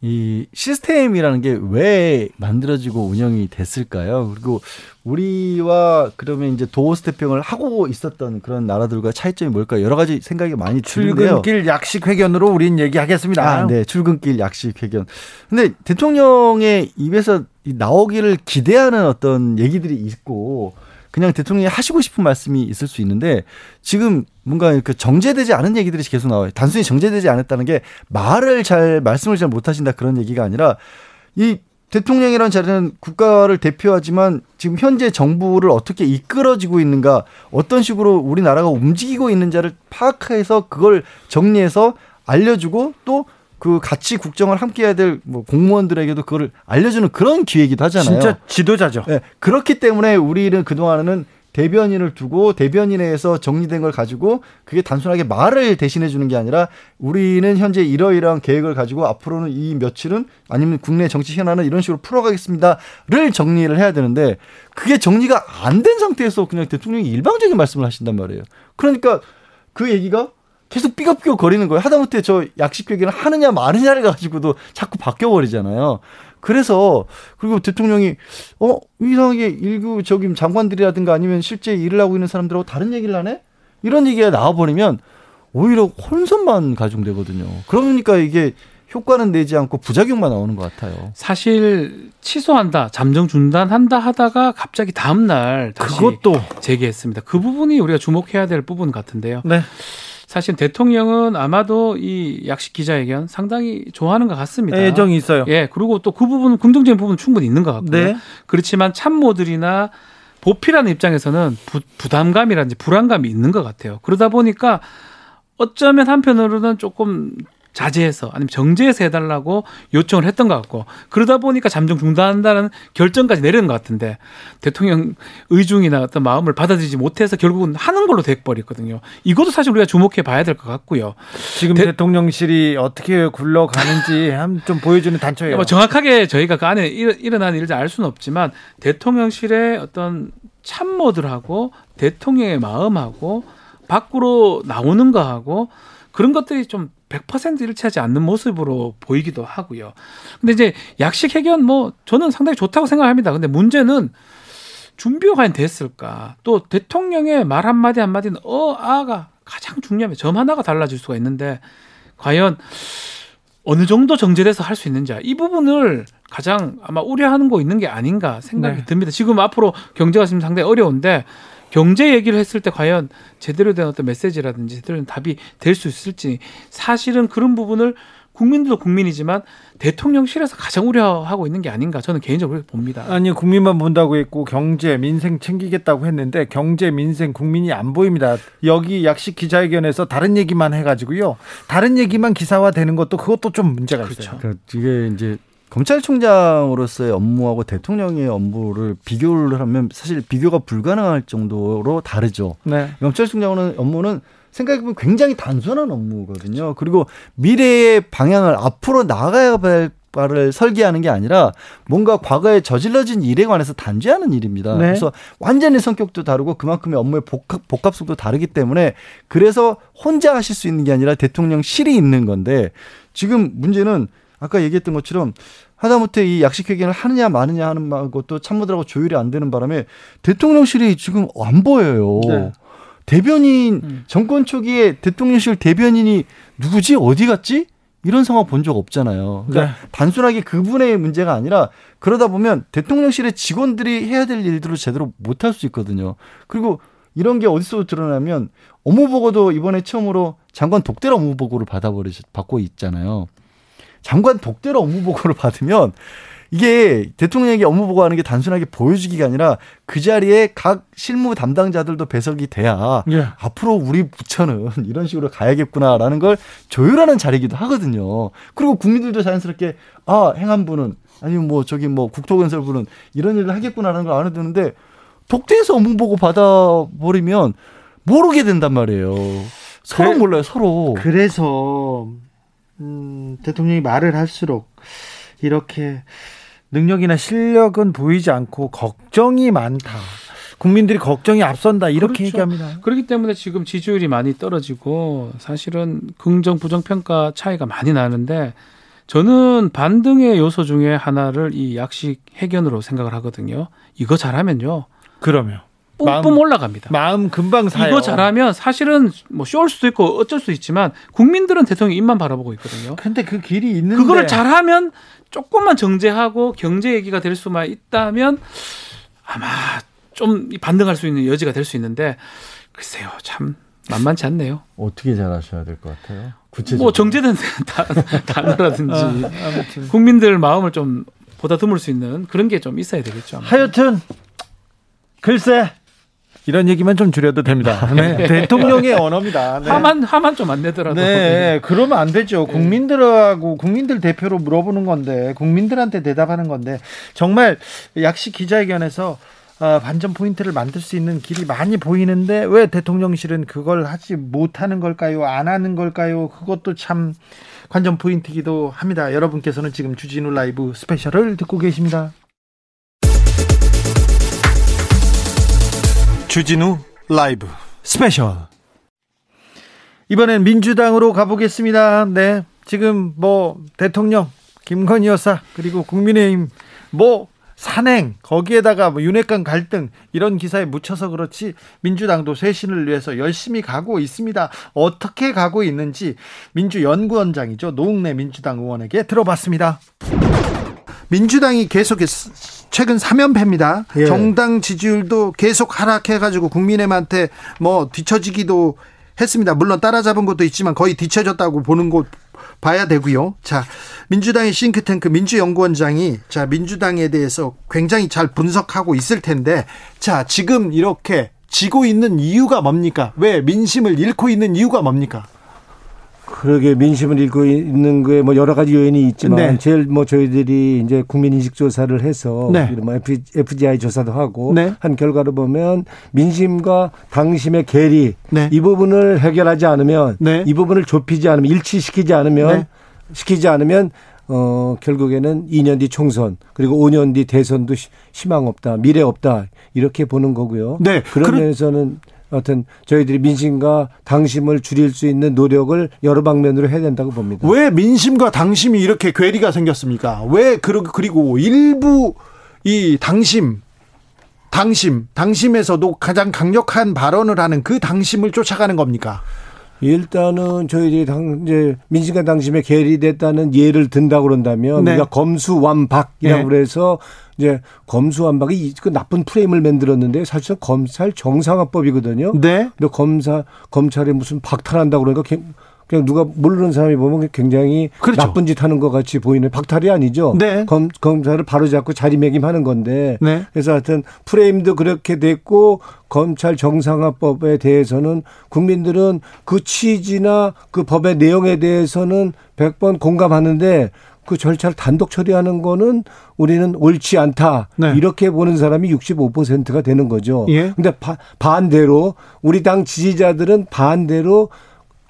이 시스템이라는 게 왜 만들어지고 운영이 됐을까요? 그리고 우리와 그러면 이제 도어 스태핑을 하고 있었던 그런 나라들과 차이점이 뭘까? 여러 가지 생각이 많이 드는데요. 출근길 약식 회견으로 우린 얘기하겠습니다. 아, 네, 출근길 약식 회견. 근데 대통령의 입에서 나오기를 기대하는 어떤 얘기들이 있고 그냥 대통령이 하시고 싶은 말씀이 있을 수 있는데 지금 뭔가 그 정제되지 않은 얘기들이 계속 나와요. 단순히 정제되지 않았다는 게 말을 잘 말씀을 잘 못하신다 그런 얘기가 아니라 이 대통령이라는 자리는 국가를 대표하지만 지금 현재 정부를 어떻게 이끌어지고 있는가 어떤 식으로 우리나라가 움직이고 있는지를 파악해서 그걸 정리해서 알려주고 또 그 같이 국정을 함께 해야 될 뭐 공무원들에게도 그걸 알려주는 그런 기회이기도 하잖아요. 진짜 지도자죠. 네, 그렇기 때문에 우리는 그동안은 대변인을 두고 대변인에서 정리된 걸 가지고 그게 단순하게 말을 대신해 주는 게 아니라 우리는 현재 이러이러한 계획을 가지고 앞으로는 이 며칠은 아니면 국내 정치 현안은 이런 식으로 풀어가겠습니다를 정리를 해야 되는데 그게 정리가 안 된 상태에서 그냥 대통령이 일방적인 말씀을 하신단 말이에요. 그러니까 그 얘기가 계속 삐걱삐걱 거리는 거예요. 하다못해 저 약식 회견을 하느냐 마느냐를 가지고도 자꾸 바뀌어 버리잖아요. 그래서 그리고 대통령이 어 이상하게 일부 저기 장관들이라든가 아니면 실제 일을 하고 있는 사람들하고 다른 얘기를 하네 이런 얘기가 나와 버리면 오히려 혼선만 가중되거든요. 그러니까 이게 효과는 내지 않고 부작용만 나오는 것 같아요. 사실 취소한다, 잠정 중단한다 하다가 갑자기 다음 날 다시 그것도 재개했습니다. 그 부분이 우리가 주목해야 될 부분 같은데요. 네. 사실 대통령은 아마도 이 약식 기자회견 상당히 좋아하는 것 같습니다. 애정이 있어요. 예, 그리고 또 그 부분 긍정적인 부분 충분히 있는 것 같고요. 네. 그렇지만 참모들이나 보필하는 입장에서는 부, 부담감이라든지 불안감이 있는 것 같아요. 그러다 보니까 어쩌면 한편으로는 조금 자제해서 아니면 정제해서 해달라고 요청을 했던 것 같고 그러다 보니까 잠정 중단한다는 결정까지 내리는 것 같은데 대통령 의중이나 어떤 마음을 받아들이지 못해서 결국은 하는 걸로 돼버렸거든요. 이것도 사실 우리가 주목해 봐야 될 것 같고요. 지금 대, 통령실이 어떻게 굴러가는지 좀 보여주는 단초예요. 뭐 정확하게 저희가 그 안에 일어난 일을 알 수는 없지만 대통령실의 어떤 참모들하고 대통령의 마음하고 밖으로 나오는 거하고 그런 것들이 좀 100% 일치하지 않는 모습으로 보이기도 하고요. 근데 이제 약식 해견 뭐 저는 상당히 좋다고 생각합니다. 근데 문제는 준비가 과연 됐을까? 또 대통령의 말 한마디 한마디는 어, 아가 가장 중요합니다. 점 하나가 달라질 수가 있는데 과연 어느 정도 정제돼서 할 수 있는지 이 부분을 가장 아마 우려하는 거 있는 게 아닌가 생각이 네. 듭니다. 지금 앞으로 경제가 지금 상당히 어려운데 경제 얘기를 했을 때 과연 제대로 된 어떤 메시지라든지 제대로 된 답이 될 수 있을지 사실은 그런 부분을 국민들도 국민이지만 대통령실에서 가장 우려하고 있는 게 아닌가 저는 개인적으로 봅니다. 아니 국민만 본다고 했고 경제 민생 챙기겠다고 했는데 경제 민생 국민이 안 보입니다. 여기 약식 기자회견에서 다른 얘기만 해가지고요. 다른 얘기만 기사화되는 것도 그것도 좀 문제가 그렇죠. 있어요. 그러니까 이게 이제 검찰총장으로서의 업무하고 대통령의 업무를 비교를 하면 사실 비교가 불가능할 정도로 다르죠. 네. 검찰총장은 업무는 생각해보면 굉장히 단순한 업무거든요. 그리고 미래의 방향을 앞으로 나가야 할 바를 설계하는 게 아니라 뭔가 과거에 저질러진 일에 관해서 단죄하는 일입니다. 네. 그래서 완전히 성격도 다르고 그만큼의 업무의 복합, 복합성도 다르기 때문에 그래서 혼자 하실 수 있는 게 아니라 대통령실이 있는 건데 지금 문제는 아까 얘기했던 것처럼 하다못해 이 약식 회견을 하느냐 마느냐 하는 것도 참모들하고 조율이 안 되는 바람에 대통령실이 지금 안 보여요. 네. 대변인 음. 정권 초기에 대통령실 대변인이 누구지 어디 갔지 이런 상황 본 적 없잖아요. 그러니까 네. 단순하게 그분의 문제가 아니라 그러다 보면 대통령실의 직원들이 해야 될 일들을 제대로 못 할 수 있거든요. 그리고 이런 게 어디서 드러나면 업무 보고도 이번에 처음으로 장관 독대로 업무 보고를 받아버리 받고 있잖아요. 장관 독대로 업무 보고를 받으면 이게 대통령에게 업무 보고하는 게 단순하게 보여주기가 아니라 그 자리에 각 실무 담당자들도 배석이 돼야 예. 앞으로 우리 부처는 이런 식으로 가야겠구나라는 걸 조율하는 자리이기도 하거든요. 그리고 국민들도 자연스럽게 아 행안부는 아니면 뭐 저기 뭐 국토건설부는 이런 일을 하겠구나라는 걸 알아듣는데 독대에서 업무 보고 받아버리면 모르게 된단 말이에요. 서로 그래, 몰라요, 서로. 그래서 음, 대통령이 말을 할수록 이렇게 능력이나 실력은 보이지 않고 걱정이 많다. 국민들이 걱정이 앞선다 이렇게 그렇죠. 얘기합니다. 그렇기 때문에 지금 지지율이 많이 떨어지고 사실은 긍정 부정 평가 차이가 많이 나는데 저는 반등의 요소 중에 하나를 이 약식 해견으로 생각을 하거든요. 이거 잘하면요. 그러면 뿜뿜 마음, 올라갑니다. 마음 금방 사요. 이거 잘하면 사실은 뭐 쇼일 수도 있고 어쩔 수 있지만 국민들은 대통령 입만 바라보고 있거든요. 근데 그 길이 있는데 그거를 잘하면 조금만 정제하고 경제 얘기가 될 수만 있다면 아마 좀 반등할 수 있는 여지가 될 수 있는데 글쎄요 참 만만치 않네요. 어떻게 잘하셔야 될 것 같아요? 구체적으로 뭐 정제된 단어라든지 아, 국민들 마음을 좀 보다 드물 수 있는 그런 게 좀 있어야 되겠죠. 아무튼. 하여튼 글쎄 이런 얘기만 좀 줄여도 됩니다. 네. 대통령의 언어입니다. 네. 화만 화만 좀 안 내더라도. 네, 그러면 안 되죠. 네. 국민들하고 국민들 대표로 물어보는 건데 국민들한테 대답하는 건데 정말 약식 기자회견에서 어, 반전 포인트를 만들 수 있는 길이 많이 보이는데 왜 대통령실은 그걸 하지 못하는 걸까요? 안 하는 걸까요? 그것도 참 관전 포인트이기도 합니다. 여러분께서는 지금 주진우 라이브 스페셜을 듣고 계십니다. 주진우 라이브 스페셜. 이번엔 민주당으로 가보겠습니다. 네. 지금 뭐 대통령 김건희 여사 그리고 국민의힘 뭐 산행 거기에다가 뭐 윤핵관 갈등 이런 기사에 묻혀서 그렇지 민주당도 쇄신을 위해서 열심히 가고 있습니다. 어떻게 가고 있는지 민주연구원장이죠 노웅래 민주당 의원에게 들어봤습니다. 민주당이 계속해서 최근 3연패입니다. 예. 정당 지지율도 계속 하락해가지고 국민의힘한테 뭐 뒤처지기도 했습니다. 물론 따라잡은 것도 있지만 거의 뒤처졌다고 보는 것 봐야 되고요. 자, 민주당의 싱크탱크 민주연구원장이 자, 민주당에 대해서 굉장히 잘 분석하고 있을 텐데 자, 지금 이렇게 지고 있는 이유가 뭡니까? 왜 민심을 잃고 있는 이유가 뭡니까? 그러게 민심을 읽고 있는 거에 뭐 여러 가지 요인이 있지만 네. 제일 뭐 저희들이 이제 국민 인식 조사를 해서 네. 뭐 FGI 조사도 하고 네. 한 결과로 보면 민심과 당심의 괴리 네. 이 부분을 해결하지 않으면 네. 이 부분을 좁히지 않으면 일치시키지 않으면 네. 시키지 않으면 어 결국에는 2년 뒤 총선 그리고 5년 뒤 대선도 희망 없다 미래 없다 이렇게 보는 거고요. 네. 그런 그런... 면에서는 어떤 저희들이 민심과 당심을 줄일 수 있는 노력을 여러 방면으로 해야 된다고 봅니다. 왜 민심과 당심이 이렇게 괴리가 생겼습니까? 왜 그리고 일부 이 당심 당심 당심에서도 가장 강력한 발언을 하는 그 당심을 쫓아가는 겁니까? 일단은 저희들이 당, 이제 민심과 당심에 계리됐다는 예를 든다고 그런다면 네. 우리가 검수완박이라고 네. 그래서 이제 검수완박이 그 나쁜 프레임을 만들었는데 사실은 검찰 정상화법이거든요. 네. 근데 검사 검찰에 무슨 박탈한다고 그러니까 그냥 누가 모르는 사람이 보면 굉장히 그렇죠. 나쁜 짓 하는 것 같이 보이는 박탈이 아니죠. 네. 검, 검사를 바로잡고 자리매김하는 건데. 네. 그래서 하여튼 프레임도 그렇게 됐고 검찰 정상화법에 대해서는 국민들은 그 취지나 그 법의 내용에 대해서는 100번 공감하는데 그 절차를 단독 처리하는 거는 우리는 옳지 않다. 네. 이렇게 보는 사람이 65%가 되는 거죠. 예. 근데 바, 반대로 우리 당 지지자들은 반대로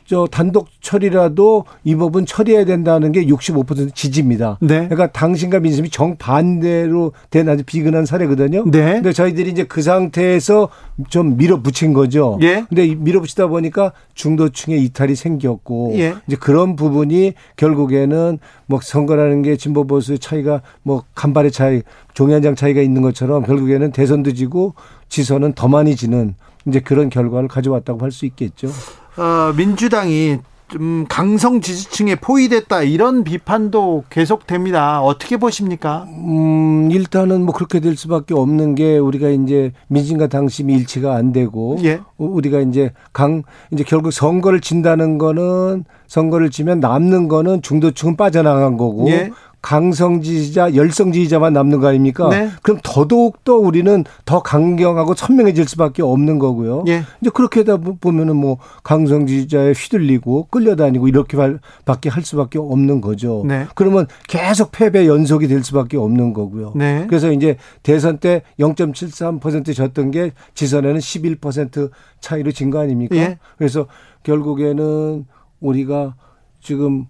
저 단독 처리라도 이 법은 처리해야 된다는 게 65% 지지입니다. 네. 그러니까 당신과 민심이 정반대로 된 아주 비근한 사례거든요. 네. 근데 저희들이 이제 그 상태에서 좀 밀어붙인 거죠. 예. 근데 밀어붙이다 보니까 중도층의 이탈이 생겼고 예. 이제 그런 부분이 결국에는 뭐 선거라는 게 진보 보수의 차이가 뭐 간발의 차이, 종이 한 장 차이가 있는 것처럼 결국에는 대선도 지고 지선은 더 많이 지는 이제 그런 결과를 가져왔다고 할 수 있겠죠. 어, 민주당이 좀 강성 지지층에 포위됐다 이런 비판도 계속됩니다. 어떻게 보십니까? 음, 일단은 뭐 그렇게 될 수밖에 없는 게 우리가 이제 민심과 당심이 일치가 안 되고 예. 우리가 이제 강 이제 결국 선거를 진다는 거는 선거를 지면 남는 거는 중도층은 빠져나간 거고 예. 강성 지지자, 열성 지지자만 남는 거 아닙니까? 네. 그럼 더더욱 더 우리는 더 강경하고 선명해질 수밖에 없는 거고요. 예. 이제 그렇게 하다 보면은 뭐 강성 지지자에 휘둘리고 끌려다니고 이렇게 밖에 할 수밖에 없는 거죠. 네. 그러면 계속 패배 연속이 될 수밖에 없는 거고요. 네. 그래서 이제 대선 때 0.73% 졌던 게 지선에는 11% 차이로 진 거 아닙니까? 예. 그래서 결국에는 우리가 지금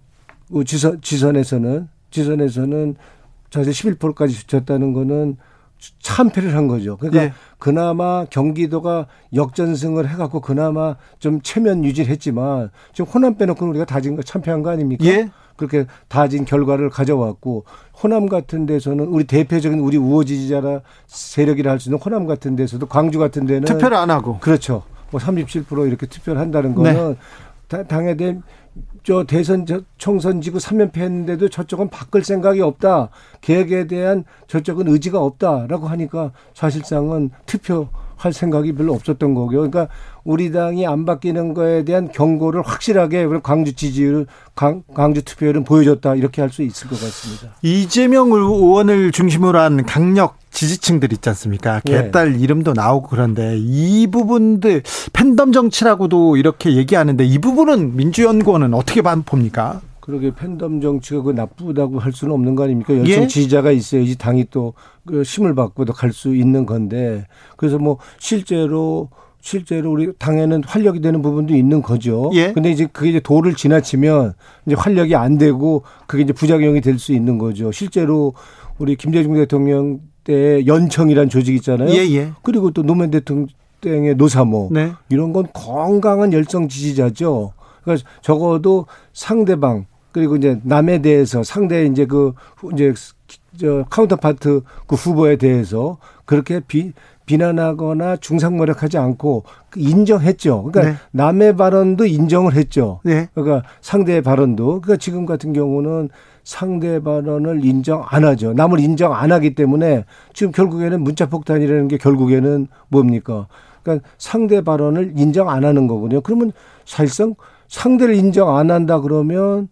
뭐 지선, 지선에서는 지선에서는 전세 11%까지 졌다는 거는 참패를 한 거죠. 그러니까 예. 그나마 경기도가 역전승을 해갖고 그나마 좀 체면 유지를 했지만 지금 호남 빼놓고 우리가 다진 거 참패한 거 아닙니까? 예. 그렇게 다진 결과를 가져왔고 호남 같은 데서는 우리 대표적인 우리 우호 지지자라 세력이라 할 수 있는 호남 같은 데서도 광주 같은 데는 투표를 안 하고 그렇죠. 뭐 37% 이렇게 투표를 한다는 거는 네. 당에 대한 저 대선 총선 지구 3연패 했는데도 저쪽은 바꿀 생각이 없다. 계획에 대한 저쪽은 의지가 없다라고 하니까 사실상은 투표 할 생각이 별로 없었던 거고요. 그러니까 우리 당이 안 바뀌는 거에 대한 경고를 확실하게 광주 지지율, 광주 투표율은 보여줬다. 이렇게 할 수 있을 것 같습니다. 이재명 의원을 중심으로 한 강력 지지층들 있지 않습니까? 예. 개딸 네. 이름도 나오고 그런데 이 부분들 팬덤 정치라고도 이렇게 얘기하는데 이 부분은 민주연구원은 어떻게 봅니까? 그러게 팬덤 정치가 그 나쁘다고 할 수는 없는 거 아닙니까? 열성 예? 지지자가 있어야지 당이 또 그 힘을 받고도 갈수 있는 건데 그래서 뭐 실제로 실제로 우리 당에는 활력이 되는 부분도 있는 거죠. 예. 근데 이제 그게 이제 도를 지나치면 이제 활력이 안 되고 그게 이제 부작용이 될 수 있는 거죠. 실제로 우리 김대중 대통령 때 연청이란 조직 있잖아요. 예, 예. 그리고 또 노무현 대통령 의 노사모 네. 이런 건 건강한 열성 지지자죠. 그러니까 적어도 상대방 그리고 이제 남에 대해서 상대 이제 그 이제 저 counterpart 그 후보에 대해서 그렇게 비 비난하거나 중상모략하지 않고 인정했죠. 그러니까 네. 남의 발언도 인정을 했죠. 네. 그러니까 상대의 발언도 그러니까 지금 같은 경우는 상대 발언을 인정 안 하죠. 남을 인정 안 하기 때문에 지금 결국에는 문자 폭탄이라는 게 결국에는 뭡니까? 그러니까 상대 발언을 인정 안 하는 거거든요. 그러면 사실상 상대를 인정 안 한다 그러면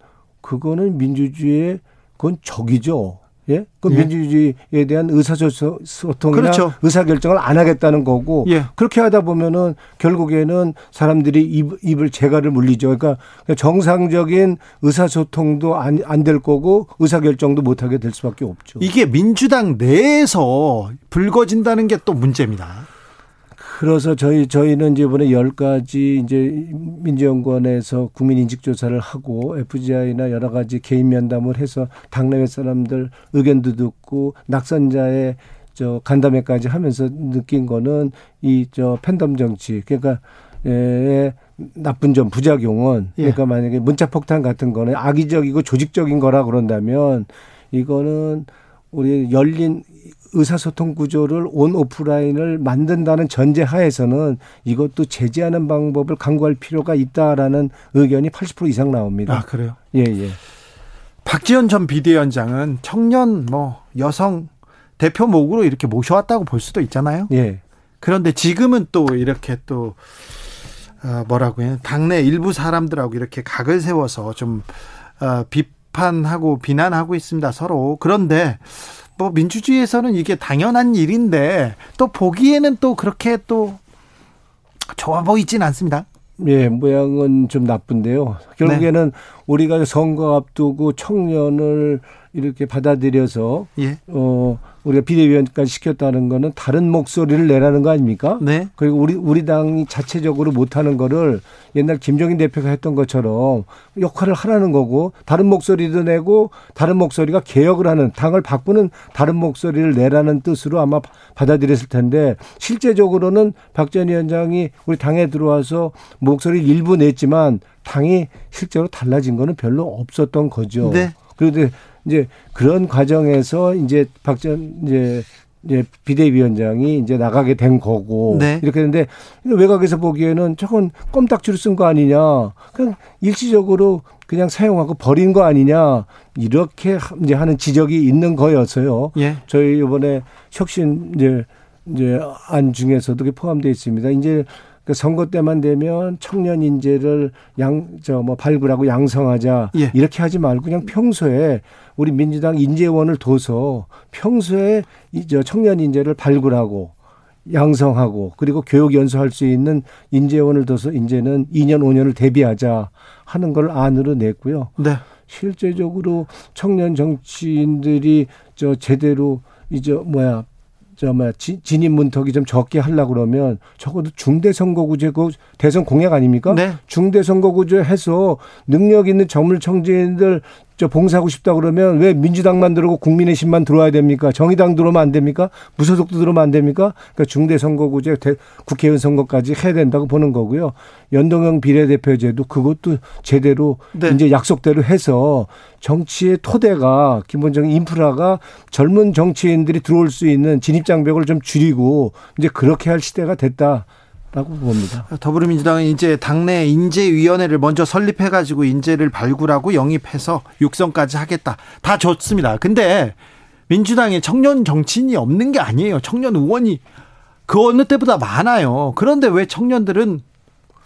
그거는 민주주의의 그건 적이죠. 예? 그 예. 민주주의에 대한 의사소통이나 그렇죠. 의사결정을 안 하겠다는 거고 예. 그렇게 하다 보면은 결국에는 사람들이 입, 입을 재갈을 물리죠. 그러니까 정상적인 의사소통도 안안될 거고 의사결정도 못 하게 될 수밖에 없죠. 이게 민주당 내에서 불거진다는 게 또 문제입니다. 그래서 저희 저희는 이제 이번에 열 가지 이제 민주연구원에서 국민 인식 조사를 하고 FGI나 여러 가지 개인 면담을 해서 당내외 사람들 의견도 듣고 낙선자의 저 간담회까지 하면서 느낀 거는 이 저 팬덤 정치 그러니까 에 나쁜 점 부작용은 예. 그러니까 만약에 문자 폭탄 같은 거는 악의적이고 조직적인 거라 그런다면 이거는 우리 열린 의사소통 구조를 온 오프라인을 만든다는 전제 하에서는 이것도 제재하는 방법을 강구할 필요가 있다라는 의견이 80% 이상 나옵니다. 아, 그래요? 예, 예. 박지원 전 비대위원장은 청년 뭐 여성 대표 목으로 이렇게 모셔왔다고 볼 수도 있잖아요. 예. 그런데 지금은 또 이렇게 또 어, 뭐라고 해요? 당내 일부 사람들하고 이렇게 각을 세워서 좀 어, 비판하고 비난하고 있습니다. 서로. 그런데 뭐 민주주의에서는 이게 당연한 일인데 또 보기에는 또 그렇게 또 좋아 보이진 않습니다. 예, 모양은 좀 나쁜데요. 결국에는 네. 우리가 선거 앞두고 청년을 이렇게 받아들여서 예. 어 우리가 비대위원까지 시켰다는 거는 다른 목소리를 내라는 거 아닙니까? 네. 그리고 우리 우리 당이 자체적으로 못하는 거를 옛날 김정인 대표가 했던 것처럼 역할을 하라는 거고 다른 목소리도 내고 다른 목소리가 개혁을 하는 당을 바꾸는 다른 목소리를 내라는 뜻으로 아마 받아들였을 텐데 실제적으로는 박전 위원장이 우리 당에 들어와서 목소리를 일부 냈지만 당이 실제로 달라진 거는 별로 없었던 거죠. 네. 그런데 이제 그런 과정에서 이제 박전 이제 이제 비대위원장이 이제 나가게 된 거고 네. 이렇게 했는데 외곽에서 보기에는 저건 껌딱지로 쓴 거 아니냐 그냥 일시적으로 그냥 사용하고 버린 거 아니냐 이렇게 이제 하는 지적이 있는 거였어요. 예. 저희 이번에 혁신 이제 이제 안 중에서도 포함되어 있습니다. 이제 그 선거 때만 되면 청년 인재를 양 저 뭐 발굴하고 양성하자 예. 이렇게 하지 말고 그냥 평소에 우리 민주당 인재원을 둬서 평소에 이저 청년 인재를 발굴하고 양성하고 그리고 교육 연수할 수 있는 인재원을 둬서 이제는 2년 5년을 대비하자 하는 걸 안으로 냈고요. 네. 실제적으로 청년 정치인들이 저 제대로 이제 뭐야 저 뭐야 진입 문턱이 좀 적게 하려 그러면 적어도 중대 선거구제 그 대선 공약 아닙니까? 네. 중대 선거구제 해서 능력 있는 정물 청지인들 저 봉사하고 싶다 그러면 왜 민주당만 들어오고 국민의힘만 들어와야 됩니까? 정의당 들어오면 안 됩니까? 무소속도 들어오면 안 됩니까? 그러니까 중대 선거구제 국회의원 선거까지 해야 된다고 보는 거고요. 연동형 비례대표제도 그것도 제대로 네. 이제 약속대로 해서 정치의 토대가 기본적인 인프라가 젊은 정치인들이 들어올 수 있는 진입 장벽을 좀 줄이고 이제 그렇게 할 시대가 됐다. 라고 봅니다. 더불어민주당은 이제 당내 인재위원회를 먼저 설립해가지고 인재를 발굴하고 영입해서 육성까지 하겠다. 다 좋습니다. 근데 민주당에 청년 정치인이 없는 게 아니에요. 청년 의원이 그 어느 때보다 많아요. 그런데 왜 청년들은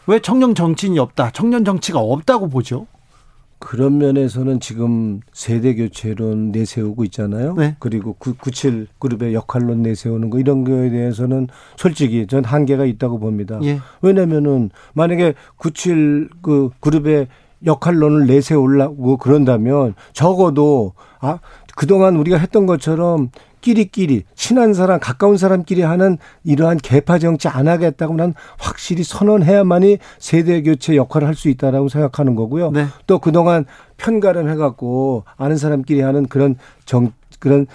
왜 청년 정치인이 없다? 청년 정치가 없다고 보죠? 그런 면에서는 지금 세대 교체론 내세우고 있잖아요. 네. 그리고 97 그룹의 역할론 내세우는 거 이런 거에 대해서는 솔직히 전 한계가 있다고 봅니다. 예. 왜냐면은 만약에 97 그 그룹의 역할론을 내세우려고 그런다면 적어도 아 그동안 우리가 했던 것처럼 끼리끼리 친한 사람 가까운 사람끼리 하는 이러한 개파 정치 안 하겠다고 난 확실히 선언해야만이 세대 교체 역할을 할 수 있다라고 생각하는 거고요. 네. 또 그동안 편가름 해갖고 아는 사람끼리 하는 그런 정 그런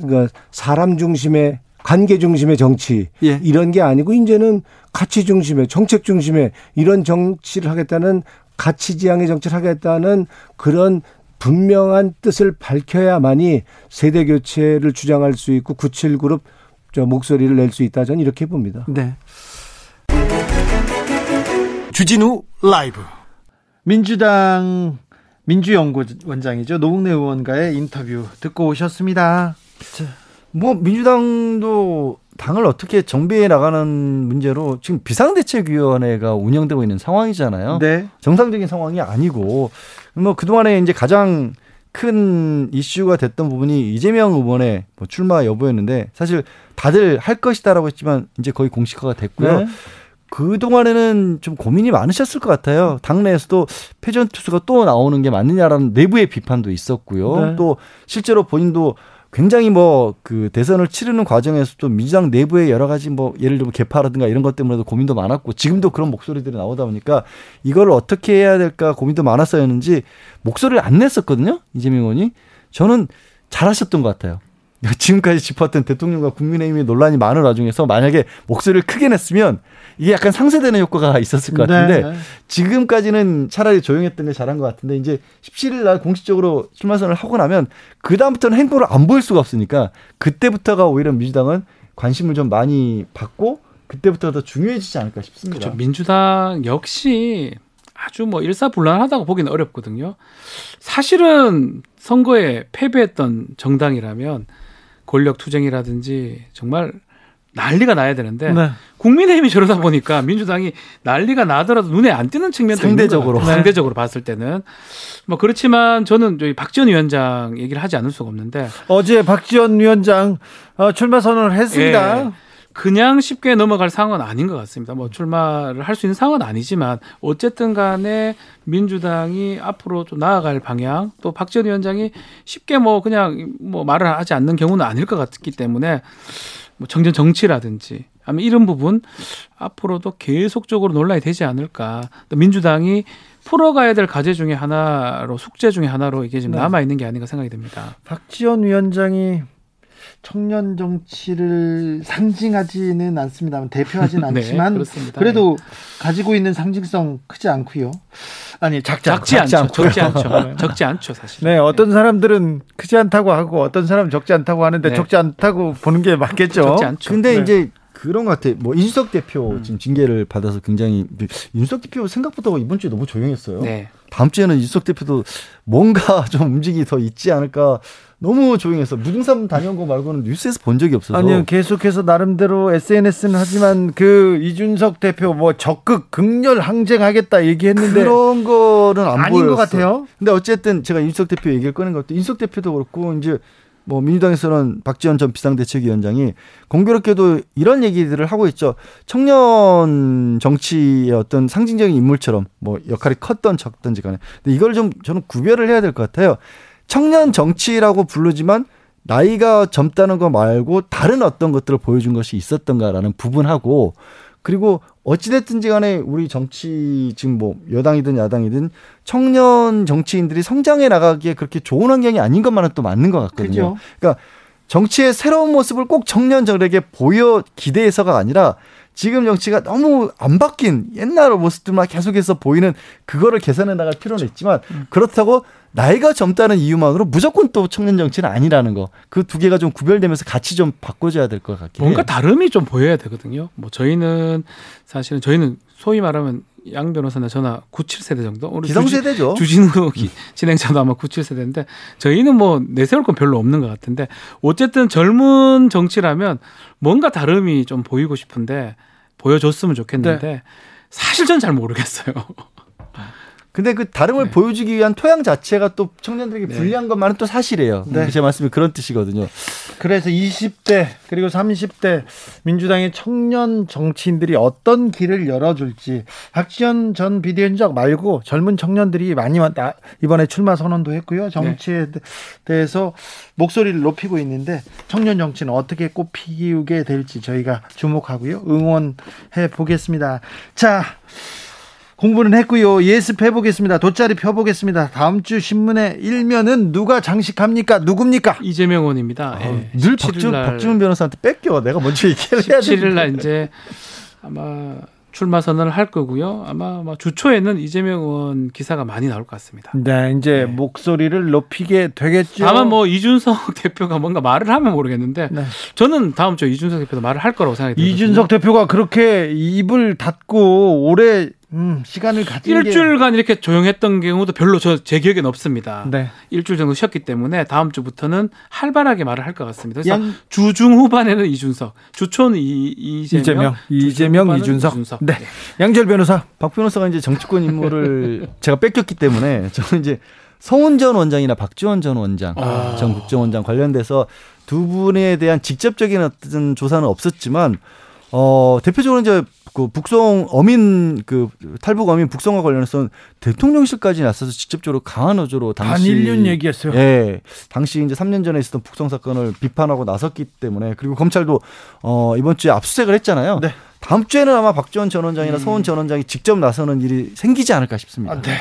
그러니까 사람 중심의 관계 중심의 정치 예. 이런 게 아니고 이제는 가치 중심의 정책 중심의 이런 정치를 하겠다는 가치 지향의 정치를 하겠다는 그런 분명한 뜻을 밝혀야만이 세대 교체를 주장할 수 있고 97 그룹 저 목소리를 낼 수 있다 저는 이렇게 봅니다. 네. 주진우 라이브 민주당 민주연구원장이죠 노웅래 의원과의 인터뷰 듣고 오셨습니다. 뭐 민주당도 당을 어떻게 정비해 나가는 문제로 지금 비상대책위원회가 운영되고 있는 상황이잖아요. 네. 정상적인 상황이 아니고 뭐 그동안에 이제 가장 큰 이슈가 됐던 부분이 이재명 의원의 뭐 출마 여부였는데 사실 다들 할 것이다라고 했지만 이제 거의 공식화가 됐고요. 네. 그 동안에는 좀 고민이 많으셨을 것 같아요. 당내에서도 패전 투수가 또 나오는 게 맞느냐라는 내부의 비판도 있었고요. 네. 또 실제로 본인도 굉장히 뭐 그 대선을 치르는 과정에서도 민주당 내부의 여러 가지 뭐 예를 들면 개파라든가 이런 것 때문에도 고민도 많았고 지금도 그런 목소리들이 나오다 보니까 이걸 어떻게 해야 될까 고민도 많았어였는지 목소리를 안 냈었거든요. 이재명 의원이. 저는 잘하셨던 것 같아요. 지금까지 짚었던 대통령과 국민의힘의 논란이 많은 와중에서 만약에 목소리를 크게 냈으면 이게 약간 상쇄되는 효과가 있었을 것 같은데 네. 지금까지는 차라리 조용했던 게 잘한 것 같은데 이제 17일 날 공식적으로 출마선을 하고 나면 그 다음부터는 행보를 안 보일 수가 없으니까 그때부터가 오히려 민주당은 관심을 좀 많이 받고 그때부터 더 중요해지지 않을까 싶습니다. 그렇죠. 민주당 역시 아주 뭐 일사불란하다고 보기는 어렵거든요. 사실은 선거에 패배했던 정당이라면 권력 투쟁이라든지 정말 난리가 나야 되는데 네. 국민의힘이 저러다 보니까 민주당이 난리가 나더라도 눈에 안 띄는 측면도 상대적으로 네. 상대적으로 봤을 때는 뭐 그렇지만 저는 저희 박지원 위원장 얘기를 하지 않을 수가 없는데 어제 박지원 위원장 어, 출마 선언을 했습니다. 예. 그냥 쉽게 넘어갈 상황은 아닌 것 같습니다. 뭐 출마를 할 수 있는 상황은 아니지만 어쨌든 간에 민주당이 앞으로 좀 나아갈 방향 또 박지원 위원장이 쉽게 뭐 그냥 뭐 말을 하지 않는 경우는 아닐 것 같기 때문에 뭐 정전 정치라든지 아니면 이런 부분 앞으로도 계속적으로 논란이 되지 않을까. 또 민주당이 풀어가야 될 과제 중에 하나로 숙제 중에 하나로 이게 지금 네. 남아 있는 게 아닌가 생각이 듭니다. 박지원 위원장이 청년 정치를 상징하지는 않습니다만 대표하지는 네, 않지만 그래도 가지고 있는 상징성 크지 않고요. 아니 작지, 작지, 작지 않죠. 적지 않죠. 적지 않죠, 사실. 네, 어떤 사람들은 크지 않다고 하고 어떤 사람은 적지 않다고 하는데 네. 적지 않다고 보는 게 맞겠죠. 적지 않죠. 근데 네. 이제 그런 것 같아. 뭐 인수석 대표 음. 지금 징계를 받아서 굉장히 인수석 대표 생각보다 이번 주에 너무 조용했어요. 네. 다음 주에는 인수석 대표도 뭔가 좀 움직이 더 있지 않을까 너무 조용해서 무등산 다녀온 거 말고는 뉴스에서 본 적이 없어서. 아니요, 계속해서 나름대로 SNS는 하지만 그 이준석 대표 뭐 적극 극렬 항쟁하겠다 얘기했는데 그런 거는 안 아닌 보였어. 것 같아요. 근데 어쨌든 제가 이준석 대표 얘기를 꺼낸 것도 이준석 대표도 그렇고 이제 뭐 민주당에서는 박지원 전 비상대책위원장이 공교롭게도 이런 얘기들을 하고 있죠. 청년 정치의 어떤 상징적인 인물처럼 뭐 역할이 컸던 적든지 간에. 근데 이걸 좀 저는 구별을 해야 될 것 같아요. 청년 정치라고 부르지만 나이가 젊다는 거 말고 다른 어떤 것들을 보여준 것이 있었던가라는 부분하고 그리고 어찌됐든지 간에 우리 정치 지금 뭐 여당이든 야당이든 청년 정치인들이 성장해 나가기에 그렇게 좋은 환경이 아닌 것만은 또 맞는 것 같거든요. 그죠. 그러니까 정치의 새로운 모습을 꼭 청년들에게 보여 기대해서가 아니라 지금 정치가 너무 안 바뀐 옛날 모습들만 계속해서 보이는 그거를 개선해 나갈 필요는 있지만 그렇다고 나이가 젊다는 이유만으로 무조건 또 청년 정치는 아니라는 거. 그 두 개가 좀 구별되면서 같이 좀 바꿔줘야 될 것 같긴 뭔가 해요. 다름이 좀 보여야 되거든요. 뭐 저희는 사실은 저희는 소위 말하면 양 변호사나 저나 97세대 정도. 우리 기성세대죠. 주진우 진행자도 아마 97세대인데 저희는 뭐 내세울 건 별로 없는 것 같은데 어쨌든 젊은 정치라면 뭔가 다름이 좀 보이고 싶은데 보여줬으면 좋겠는데 네. 사실 전 잘 모르겠어요. 근데 그 다름을 네. 보여주기 위한 토양 자체가 또 청년들에게 네. 불리한 것만은 또 사실이에요. 네. 제 말씀이 그런 뜻이거든요. 그래서 20대 그리고 30대 민주당의 청년 정치인들이 어떤 길을 열어줄지 박지원 전 비대위원장 말고 젊은 청년들이 많이 왔다 이번에 출마 선언도 했고요. 정치에 네. 대해서 목소리를 높이고 있는데 청년 정치는 어떻게 꽃피우게 될지 저희가 주목하고요. 응원해 보겠습니다. 자. 공부는 했고요. 예습해 보겠습니다. 돗자리 펴 보겠습니다. 다음 주 신문의 일면은 누가 장식합니까? 누굽니까? 이재명 의원입니다. 아, 예. 늘 박준, 박준 변호사한테 뺏겨. 내가 먼저 얘기를 해야 돼. 17일 날 이제 아마 출마 선언을 할 거고요. 아마 주초에는 이재명 의원 기사가 많이 나올 것 같습니다. 네, 이제 네. 목소리를 높이게 되겠죠. 다만 뭐 이준석 대표가 뭔가 말을 하면 모르겠는데 네. 저는 다음 주에 이준석 대표도 말을 할 거라고 생각이 듭니다. 이준석 대표가 그렇게 입을 닫고 올해 음, 시간을 가진 일주일간 게... 이렇게 조용했던 경우도 별로 저 제 기억에는 없습니다. 네. 일주일 정도 쉬었기 때문에 다음 주부터는 활발하게 말을 할 것 같습니다. 그래서 양... 주중 후반에는 이준석, 주초는 이, 이재명, 이재명, 이재명 이준석. 이준석. 네. 양절 변호사, 박 변호사가 이제 정치권 임무를 제가 뺏겼기 때문에 저는 이제 성훈 전 원장이나 박지원 전 원장, 아. 전 국정원장 관련돼서 두 분에 대한 직접적인 어떤 조사는 없었지만 어 대표적으로 이제 그 북송 어민 그 탈북 어민 북송과 관련해서 대통령실까지 나서서 직접적으로 강한 어조로 당시 반일륜 얘기했어요. 예. 당시 이제 3년 전에 있었던 북송 사건을 비판하고 나섰기 때문에 그리고 검찰도 어 이번 주에 압수수색을 했잖아요. 네. 다음 주에는 아마 박지원 전 원장이나 음. 서훈 전 원장이 직접 나서는 일이 생기지 않을까 싶습니다. 아, 네.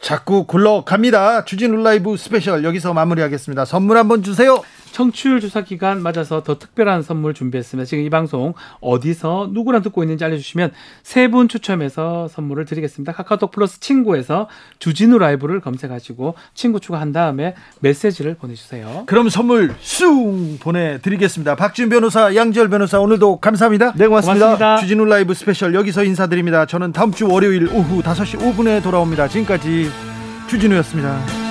자꾸 굴러갑니다. 주진우 라이브 스페셜 여기서 마무리하겠습니다. 선물 한번 주세요. 청취율 조사 기간 맞아서 더 특별한 선물 준비했습니다. 지금 이 방송 어디서 누구랑 듣고 있는지 알려주시면 세 분 추첨해서 선물을 드리겠습니다. 카카오톡 플러스 친구에서 주진우 라이브를 검색하시고 친구 추가한 다음에 메시지를 보내주세요. 그럼 선물 쑥 보내드리겠습니다. 박준 변호사, 양지열 변호사 오늘도 감사합니다. 네 고맙습니다. 고맙습니다. 주진우 라이브 스페셜 여기서 인사드립니다. 저는 다음 주 월요일 오후 5시 5분에 돌아옵니다. 지금까지 주진우였습니다.